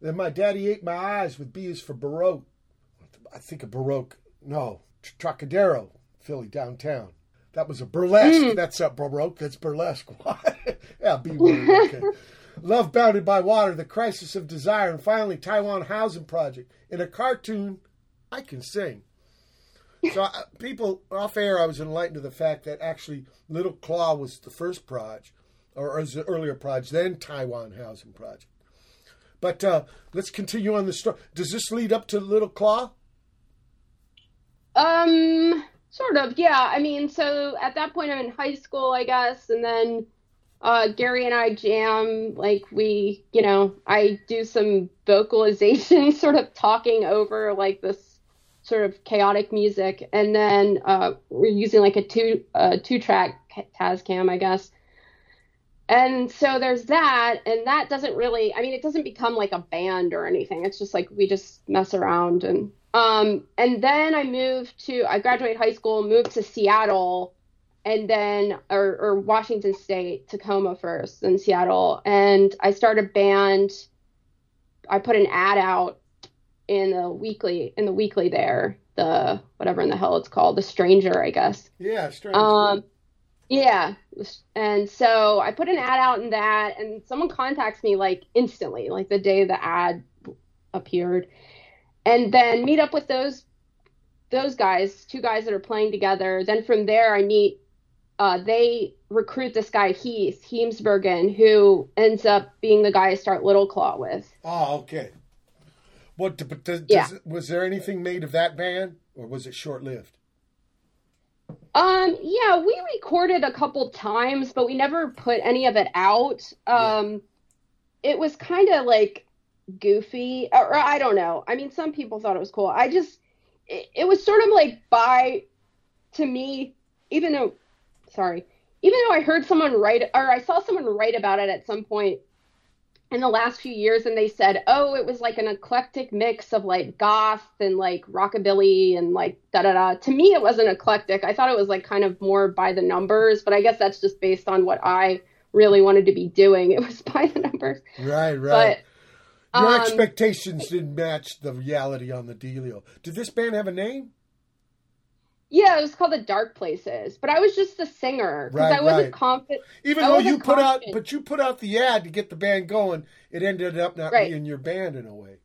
Then my daddy ate my eyes with B is for Baroque. I think of Baroque. No, Trocadero, Philly downtown. That was a burlesque. That's not Baroque. That's burlesque. yeah, B word. Okay. Love Bounded by Water, The Crisis of Desire, and finally Taiwan Housing Project. In a cartoon, I can sing. So uh, people off air, I was enlightened to the fact that actually Little Claw was the first project, or was the earlier project, then Taiwan Housing Project. But uh, let's continue on the story. Does this lead up to Little Claw? Um, sort of, yeah. I mean, so at that point, I'm in high school, I guess, and then uh, Gary and I jam. Like we, you know, I do some vocalization, sort of talking over like this sort of chaotic music, and then uh, we're using like a two uh, two track Tascam, I guess. And so there's that, and that doesn't really. I mean, it doesn't become like a band or anything. It's just like we just mess around, and um, and then I moved to. I graduated high school, moved to Seattle, and then or, or Washington State, Tacoma first, then Seattle, and I started a band. I put an ad out in the weekly in the weekly there the whatever in the hell it's called the stranger i guess Yeah, stranger. um yeah and so i put an ad out in that and someone contacts me like instantly like the day the ad appeared and then meet up with those those guys two guys that are playing together then from there i meet uh, they recruit this guy heath heemsbergen who ends up being the guy i start little claw with oh, okay. What? But does, Yeah. does, was there anything made of that band, or was it short lived? Um, yeah, we recorded a couple times, but we never put any of it out. Um, it was kind of like goofy, or, or I don't know. I mean, some people thought it was cool. I just, it, it was sort of like by, to me, even though, sorry, even though I heard someone write, or I saw someone write about it at some point in the last few years, and they said, oh, it was like an eclectic mix of like goth and like rockabilly and like da da da. To me, it wasn't eclectic. I thought it was like kind of more by the numbers, but I guess that's just based on what I really wanted to be doing. It was by the numbers. Right, right. But Your um, expectations didn't match the reality on the dealio. Did this band have a name? Yeah, it was called the Dark Places, but I was just the singer because Right, I wasn't right. confident. Even I though you put out, but you put out the ad to get the band going, it ended up not Right. being your band in a way.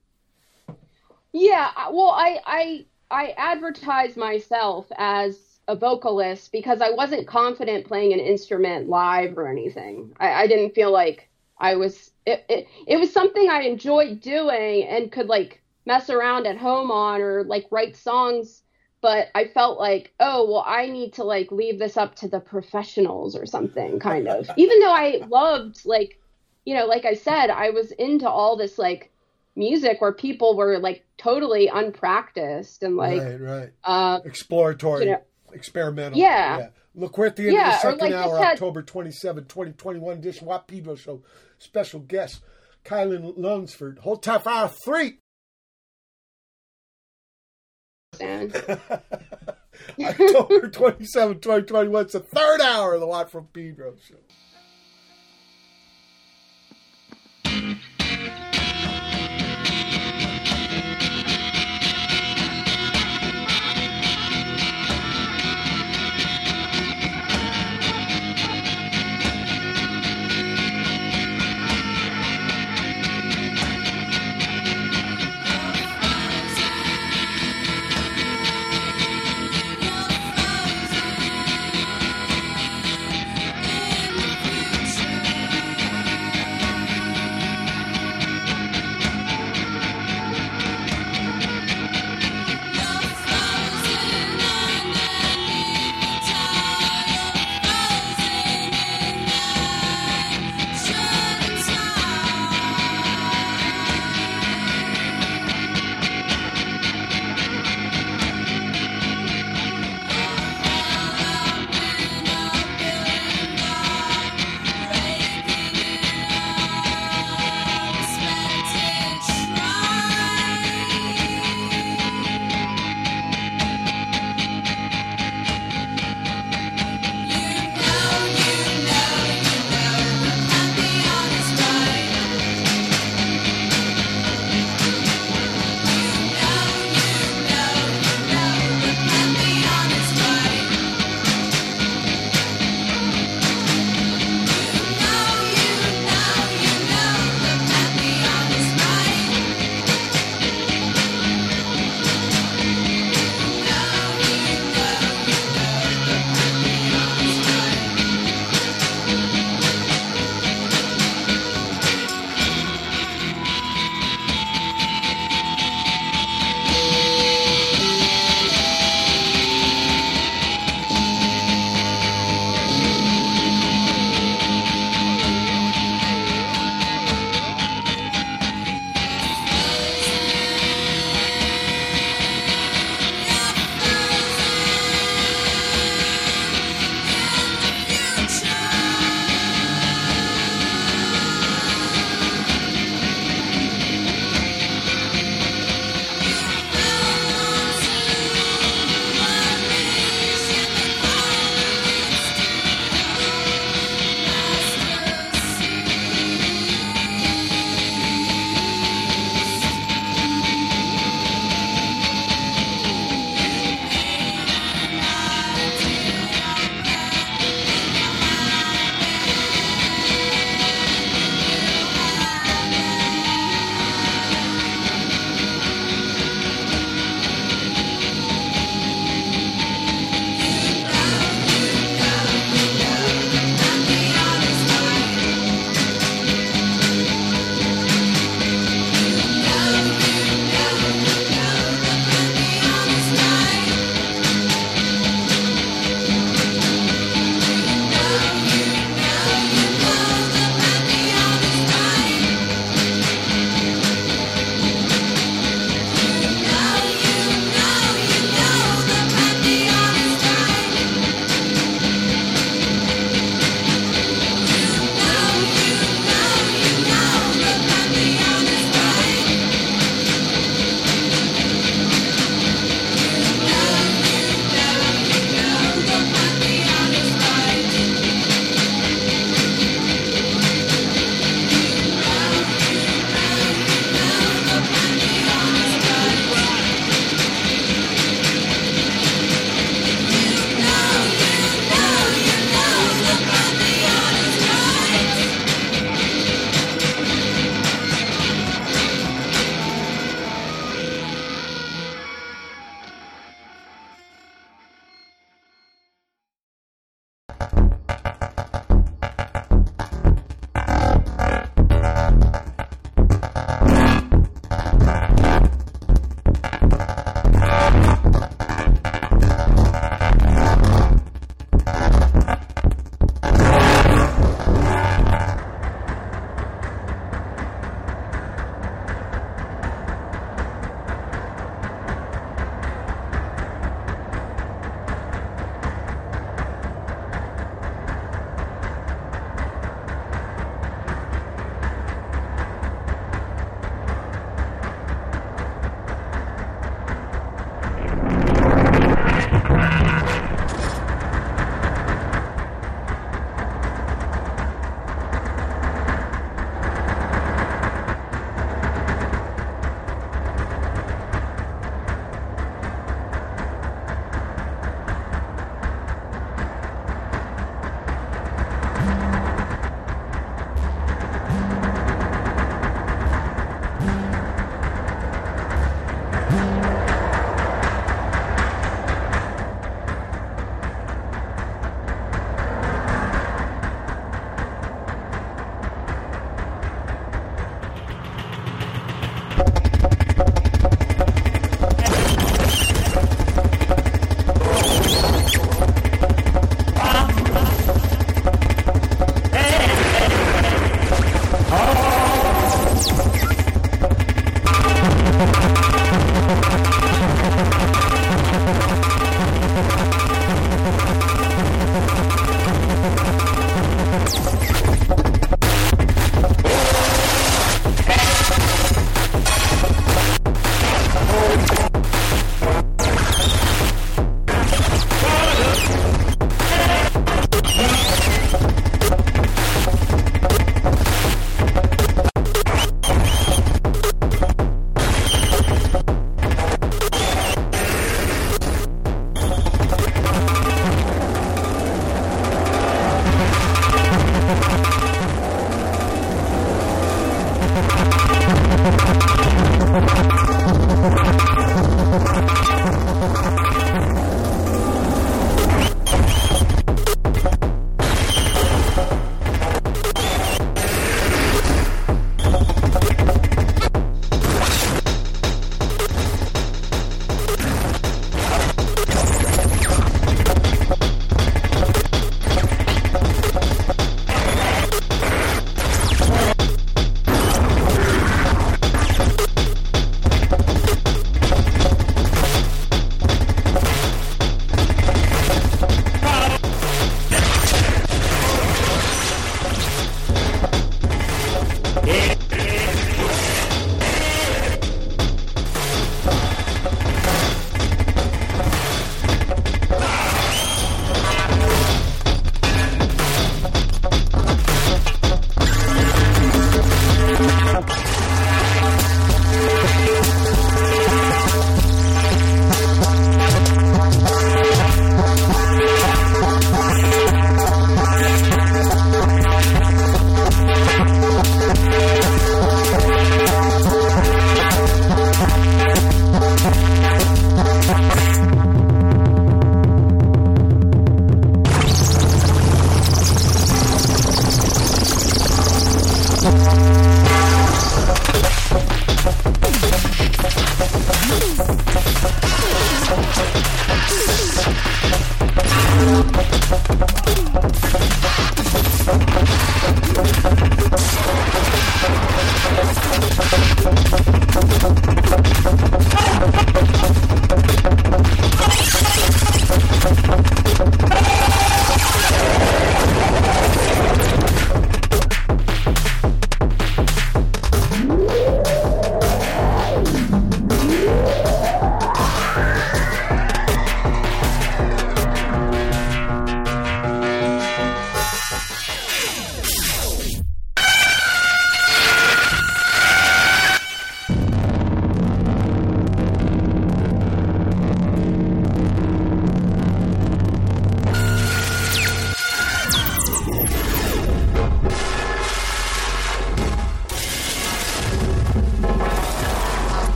Yeah, well, I I I advertised myself as a vocalist because I wasn't confident playing an instrument live or anything. I, I didn't feel like I was. It, it it was something I enjoyed doing and could like mess around at home on or like write songs. But I felt like, oh well, I need to like leave this up to the professionals or something, kind of. Even though I loved like, you know, like I said, I was into all this like music where people were like totally unpracticed and like right, right. uh Exploratory, you know- experimental. Yeah. Look, we're at the end Yeah, of the second like hour, had- October 27, 2021 edition Pedro Show. Special guest, Kilynn Lunsford. Hold tight for hour three. And October 27, 2021. It's the third hour of the Watt from Pedro Show.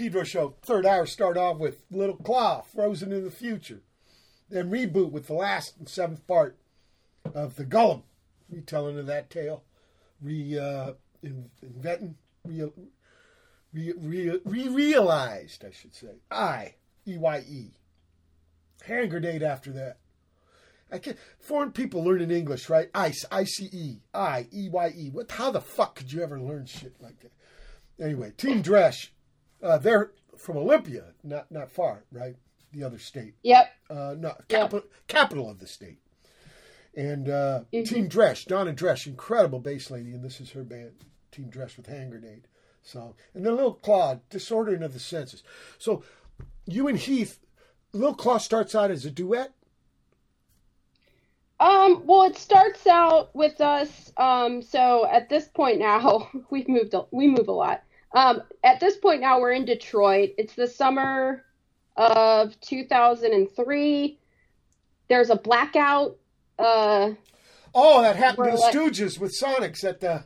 Pedro show. Third hour start off with Little Claw, Frozen in the Future. Then reboot with the last and seventh part of the Golem, retelling of that tale, re uh, in, inventing, re, re, re, re realized, I should say. I E Y E. Hand grenade after that. I can't, foreign people learning English, right? Ice, I C E, I E Y E. What? How the fuck could you ever learn shit like that? Anyway, Team Dresch, uh, they're from Olympia, not not far, right? The other state, Yep. uh, no, capital capital of the state. And uh, Team Dresch, Donna Dresch, incredible bass lady, and this is her band, Team Dresch with Hand Grenade song, and then Little Claw, Disordering of the Senses. So you and Heath, Little Claw starts out as a duet. Um, well, it starts out with us. Um, so at this point now, we've moved. We move a lot. Um, at this point now, we're in Detroit. It's the summer of 2003. There's a blackout. Uh, Oh, that happened to the like- Stooges with Sonics at the.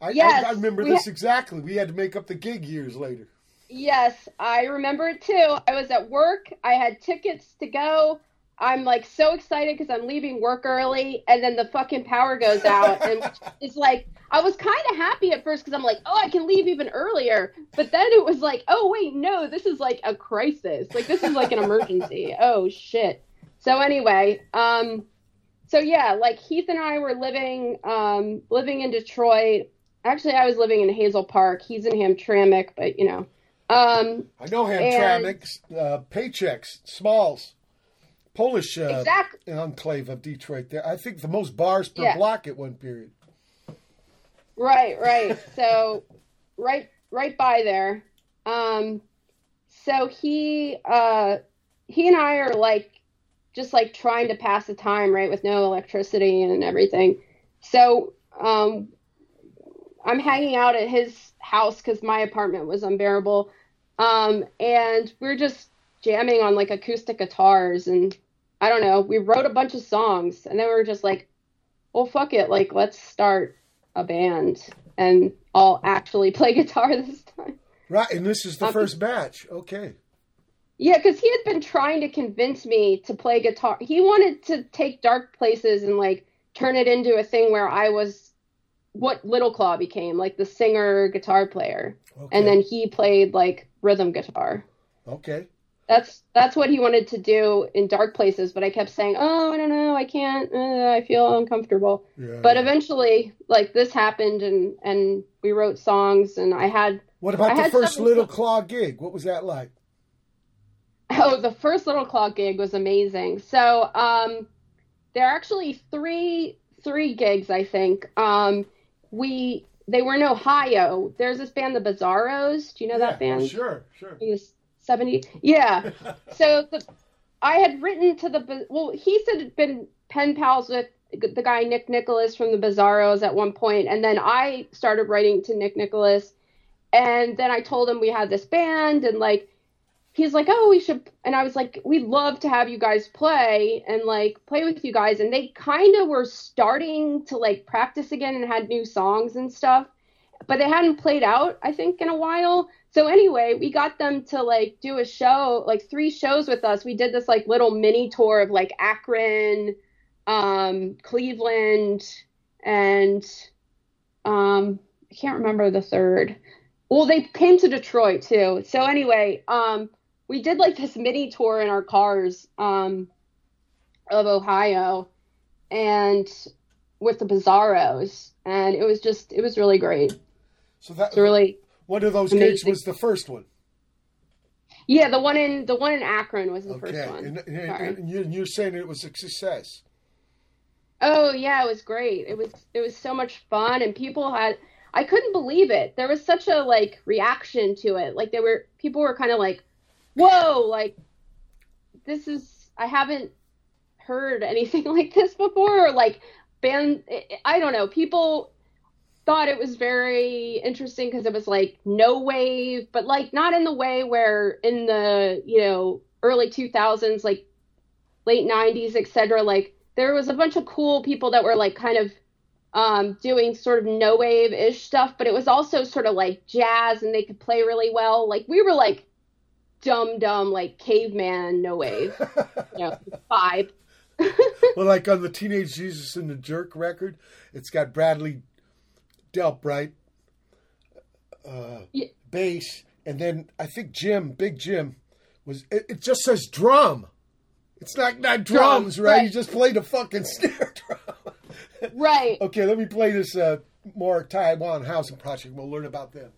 I, Yes, I, I remember this ha- exactly. We had to make up the gig years later. Yes, I remember it too. I was at work. I had tickets to go. I'm like so excited because I'm leaving work early, and then the fucking power goes out, and it's like I was kind of happy at first because I'm like, oh, I can leave even earlier. But then it was like, oh wait, no, this is like a crisis. Like this is like an emergency. oh shit. So anyway, um, so yeah, like Heath and I were living, um, living in Detroit. Actually, I was living in Hazel Park. He's in Hamtramck, but you know. Um, I know And- Hamtramck's, uh, Paychecks, Smalls, Polish uh, Exact- enclave of Detroit. There, I think the most bars per Yeah. block at one period. Right, right. So right right by there. Um so he uh he and I are like just like trying to pass the time, right, with no electricity and everything. So um I'm hanging out at his house cuz my apartment was unbearable. Um and we're just jamming on like acoustic guitars and I don't know, we wrote a bunch of songs and then we were just like, well fuck it, like let's start a band and I'll actually play guitar this time. Right, and this is the Um, first batch. Okay. Yeah, because he had been trying to convince me to play guitar. He wanted to take Dark Places and like turn it into a thing where I was what Little Claw became, like the singer guitar player. Okay. And then he played like rhythm guitar. Okay. That's that's what he wanted to do in Dark Places, but I kept saying, "Oh, I don't know, I can't. Uh, I feel uncomfortable." Yeah. But eventually, like this happened, and and we wrote songs, and I had what about I the first Little Claw gig? What was that like? Oh, the first Little Claw gig was amazing. So, um, there are actually three three gigs, I think. Um, we they were in Ohio. There's this band, the Bizarros. Do you know Yeah, that band? sure, sure. He was 70. Yeah. so the I had written to the well, he said had been pen pals with the guy Nick Nicholis from the Bizarros at one point, and then I started writing to Nick Nicholis, and then I told him we had this band, and like he's like, oh, we should, and I was like, we'd love to have you guys play and like play with you guys, and they kind of were starting to like practice again and had new songs and stuff, but they hadn't played out, I think, in a while. So anyway, we got them to like do a show, like three shows with us. We did this like little mini tour of like Akron, um, Cleveland, and um, I can't remember the third. Well, they came to Detroit too. So anyway, um, we did like this mini tour in our cars um, of Ohio, and with the Bizarros, and it was just it was really great. So that It's really one of those gigs was the first one. Yeah, the one in the one in Akron was the Okay, first one. and, and, Sorry. and you- you're saying it was a success. Oh yeah, it was great. It was it was so much fun and people had I couldn't believe it. There was such a like reaction to it. Like there were people were kind of like, "Whoa, like this is I haven't heard anything like this before." Or like band I don't know, people thought it was very interesting because it was like no wave, but like not in the way where in the, you know, early 2000s like late 90s, etc. Like there was a bunch of cool people that were like kind of um, doing sort of no wave ish stuff, but it was also sort of like jazz, and they could play really well. Like we were like dumb, dumb, like caveman no wave, you know, vibe. well, like on the Teenage Jesus and the Jerk record, it's got Bradley Delbright, uh, Yeah. bass, and then I think Jim, Big Jim, was. It, it just says drum. It's not not drums, right? right. You just played a fucking snare drum. Right. okay, let me play this uh, more Taiwan housing project. We'll learn about them.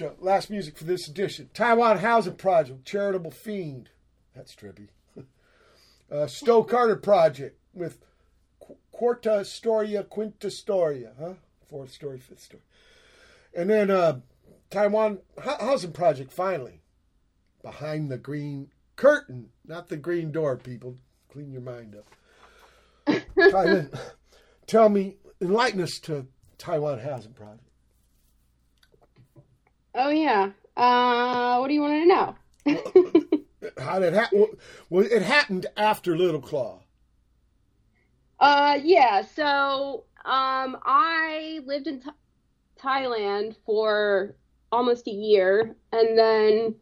Show. Last music for this edition. Taiwan Housing Project, Charitable Fiend. That's trippy. uh, Stowe Carter Project with Qu- Quarta Storia, Quinta Storia, huh? Fourth story, fifth story. And then uh, Taiwan Hou- Housing Project, finally. Behind the Green Curtain, not the green door, people. Clean your mind up. Taiwan, tell me, enlighten us to Taiwan Housing Project. Oh yeah. Uh, what do you want to know? How did it happen? Well, it happened after Little Claw. Uh, yeah. So, um, I lived in Th- Thailand for almost a year, and then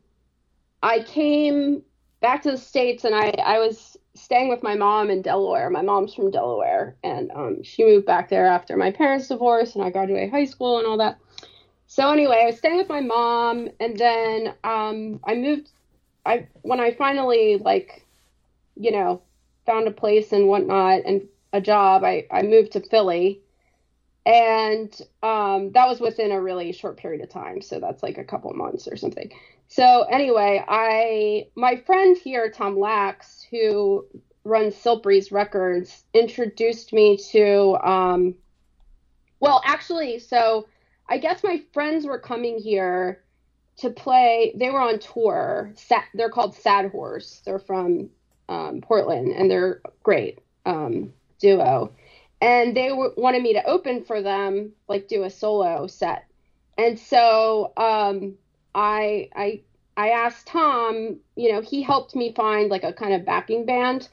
I came back to the states, and I I was staying with my mom in Delaware. My mom's from Delaware, and um, she moved back there after my parents' divorce, and I graduated high school and all that. So anyway, I was staying with my mom, and then um, I moved. I when I finally like, you know, found a place and whatnot and a job, I I moved to Philly, and um, that was within a really short period of time. So that's like a couple months or something. So anyway, I my friend here, Tom Lax, who runs Silk Records, introduced me to. Um, well, actually, so I guess my friends were coming here to play. They were on tour. They're called Sad Horse. They're from um, Portland, and they're great um, duo. And they w- wanted me to open for them, like do a solo set. And so um, I I I asked Tom. You know, he helped me find like a kind of backing band.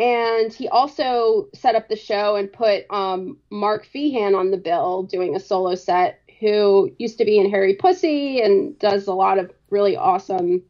And he also set up the show and put um, Mark Feehan on the bill doing a solo set, who used to be in Harry Pussy and does a lot of really awesome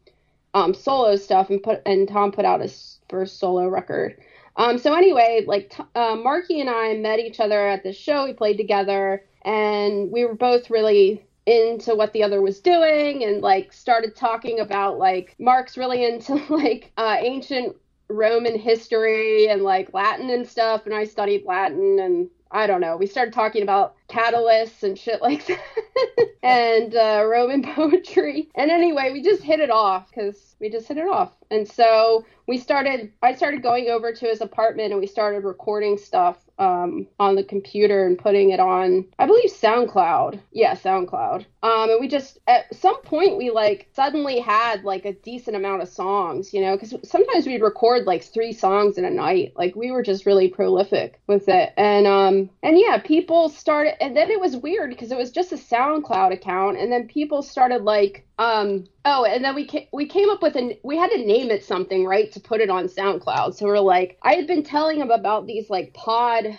um, solo stuff. And put and Tom put out his first solo record. Um, so anyway, like uh, Marky and I met each other at the show. We played together, and we were both really into what the other was doing, and like started talking about like Mark's really into like uh, ancient Roman history and like Latin and stuff, and I studied Latin and I don't know. We started talking about Catullus and shit like that, and uh, Roman poetry. And anyway, we just hit it off because we just hit it off. And so we started. I started going over to his apartment and we started recording stuff um, on the computer and putting it on. I believe SoundCloud. Yeah, SoundCloud. Um, and we just at some point we like suddenly had like a decent amount of songs, you know, because sometimes we'd record like three songs in a night. Like we were just really prolific with it. And um and yeah, people started and then it was weird because it was just a SoundCloud account and then people started like um oh and then we ca- we came up with an we had to name it something right to put it on SoundCloud. So we're like I had been telling him about these like pod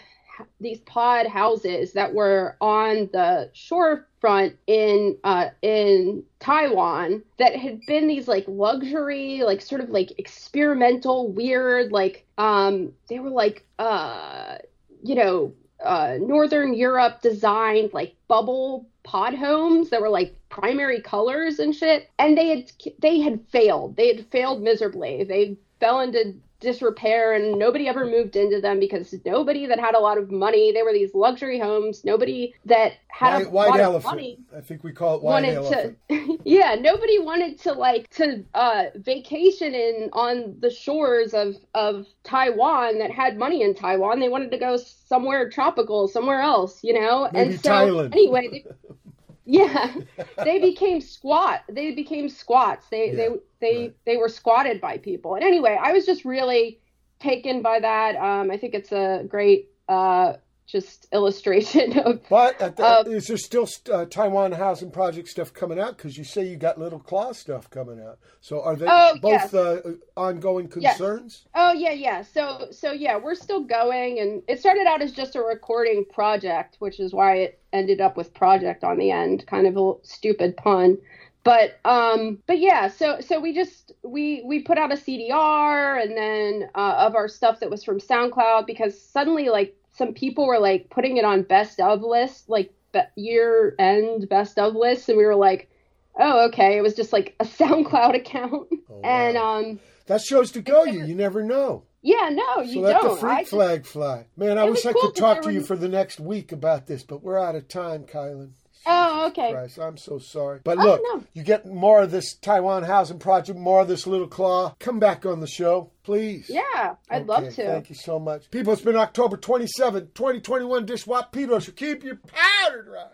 these pod houses that were on the shorefront in uh, in Taiwan that had been these like luxury, like sort of like experimental, weird, like um they were like uh you know uh Northern Europe designed like bubble pod homes that were like primary colors and shit and they had they had failed they had failed miserably they fell into disrepair and nobody ever moved into them because nobody that had a lot of money they were these luxury homes nobody that had White, a white lot of elephant. money I think we call it white wanted elephant. to yeah nobody wanted to like to uh vacation in on the shores of of taiwan that had money in taiwan they wanted to go somewhere tropical somewhere else you know Maybe and so Thailand. anyway they, yeah they became squat they became squats they Yeah, they they right. they were squatted by people and anyway i was just really taken by that um i think it's a great uh just illustration of But at the, Uh, is there still uh, Taiwan Housing Project stuff coming out? Because you say you got Little Claw stuff coming out. So are they Oh, both yes. uh, ongoing Yes. concerns? Oh yeah, yeah. So so yeah, we're still going and it started out as just a recording project, which is why it ended up with project on the end, kind of a stupid pun. But um but yeah, so so we just we we put out a CDR and then uh, of our stuff that was from SoundCloud because suddenly like some people were like putting it on best of lists, like year end best of lists and we were like, "Oh, okay, it was just like a SoundCloud account." Oh, wow. And um That shows to go you. You never know. Yeah, no, So you let don't. the freak I just- flag fly. Man, I wish I cool could talk to were- you for the next week about this, but we're out of time, Kilynn. Oh, okay. Christ, I'm so sorry. But Oh, look, no. you get more of this Taiwan housing project, more of this little claw. Come back on the show, please. Yeah, I'd Okay, love to. Thank you so much. People, it's been October 27, 2021. Dishwap Peter. So keep your powder dry.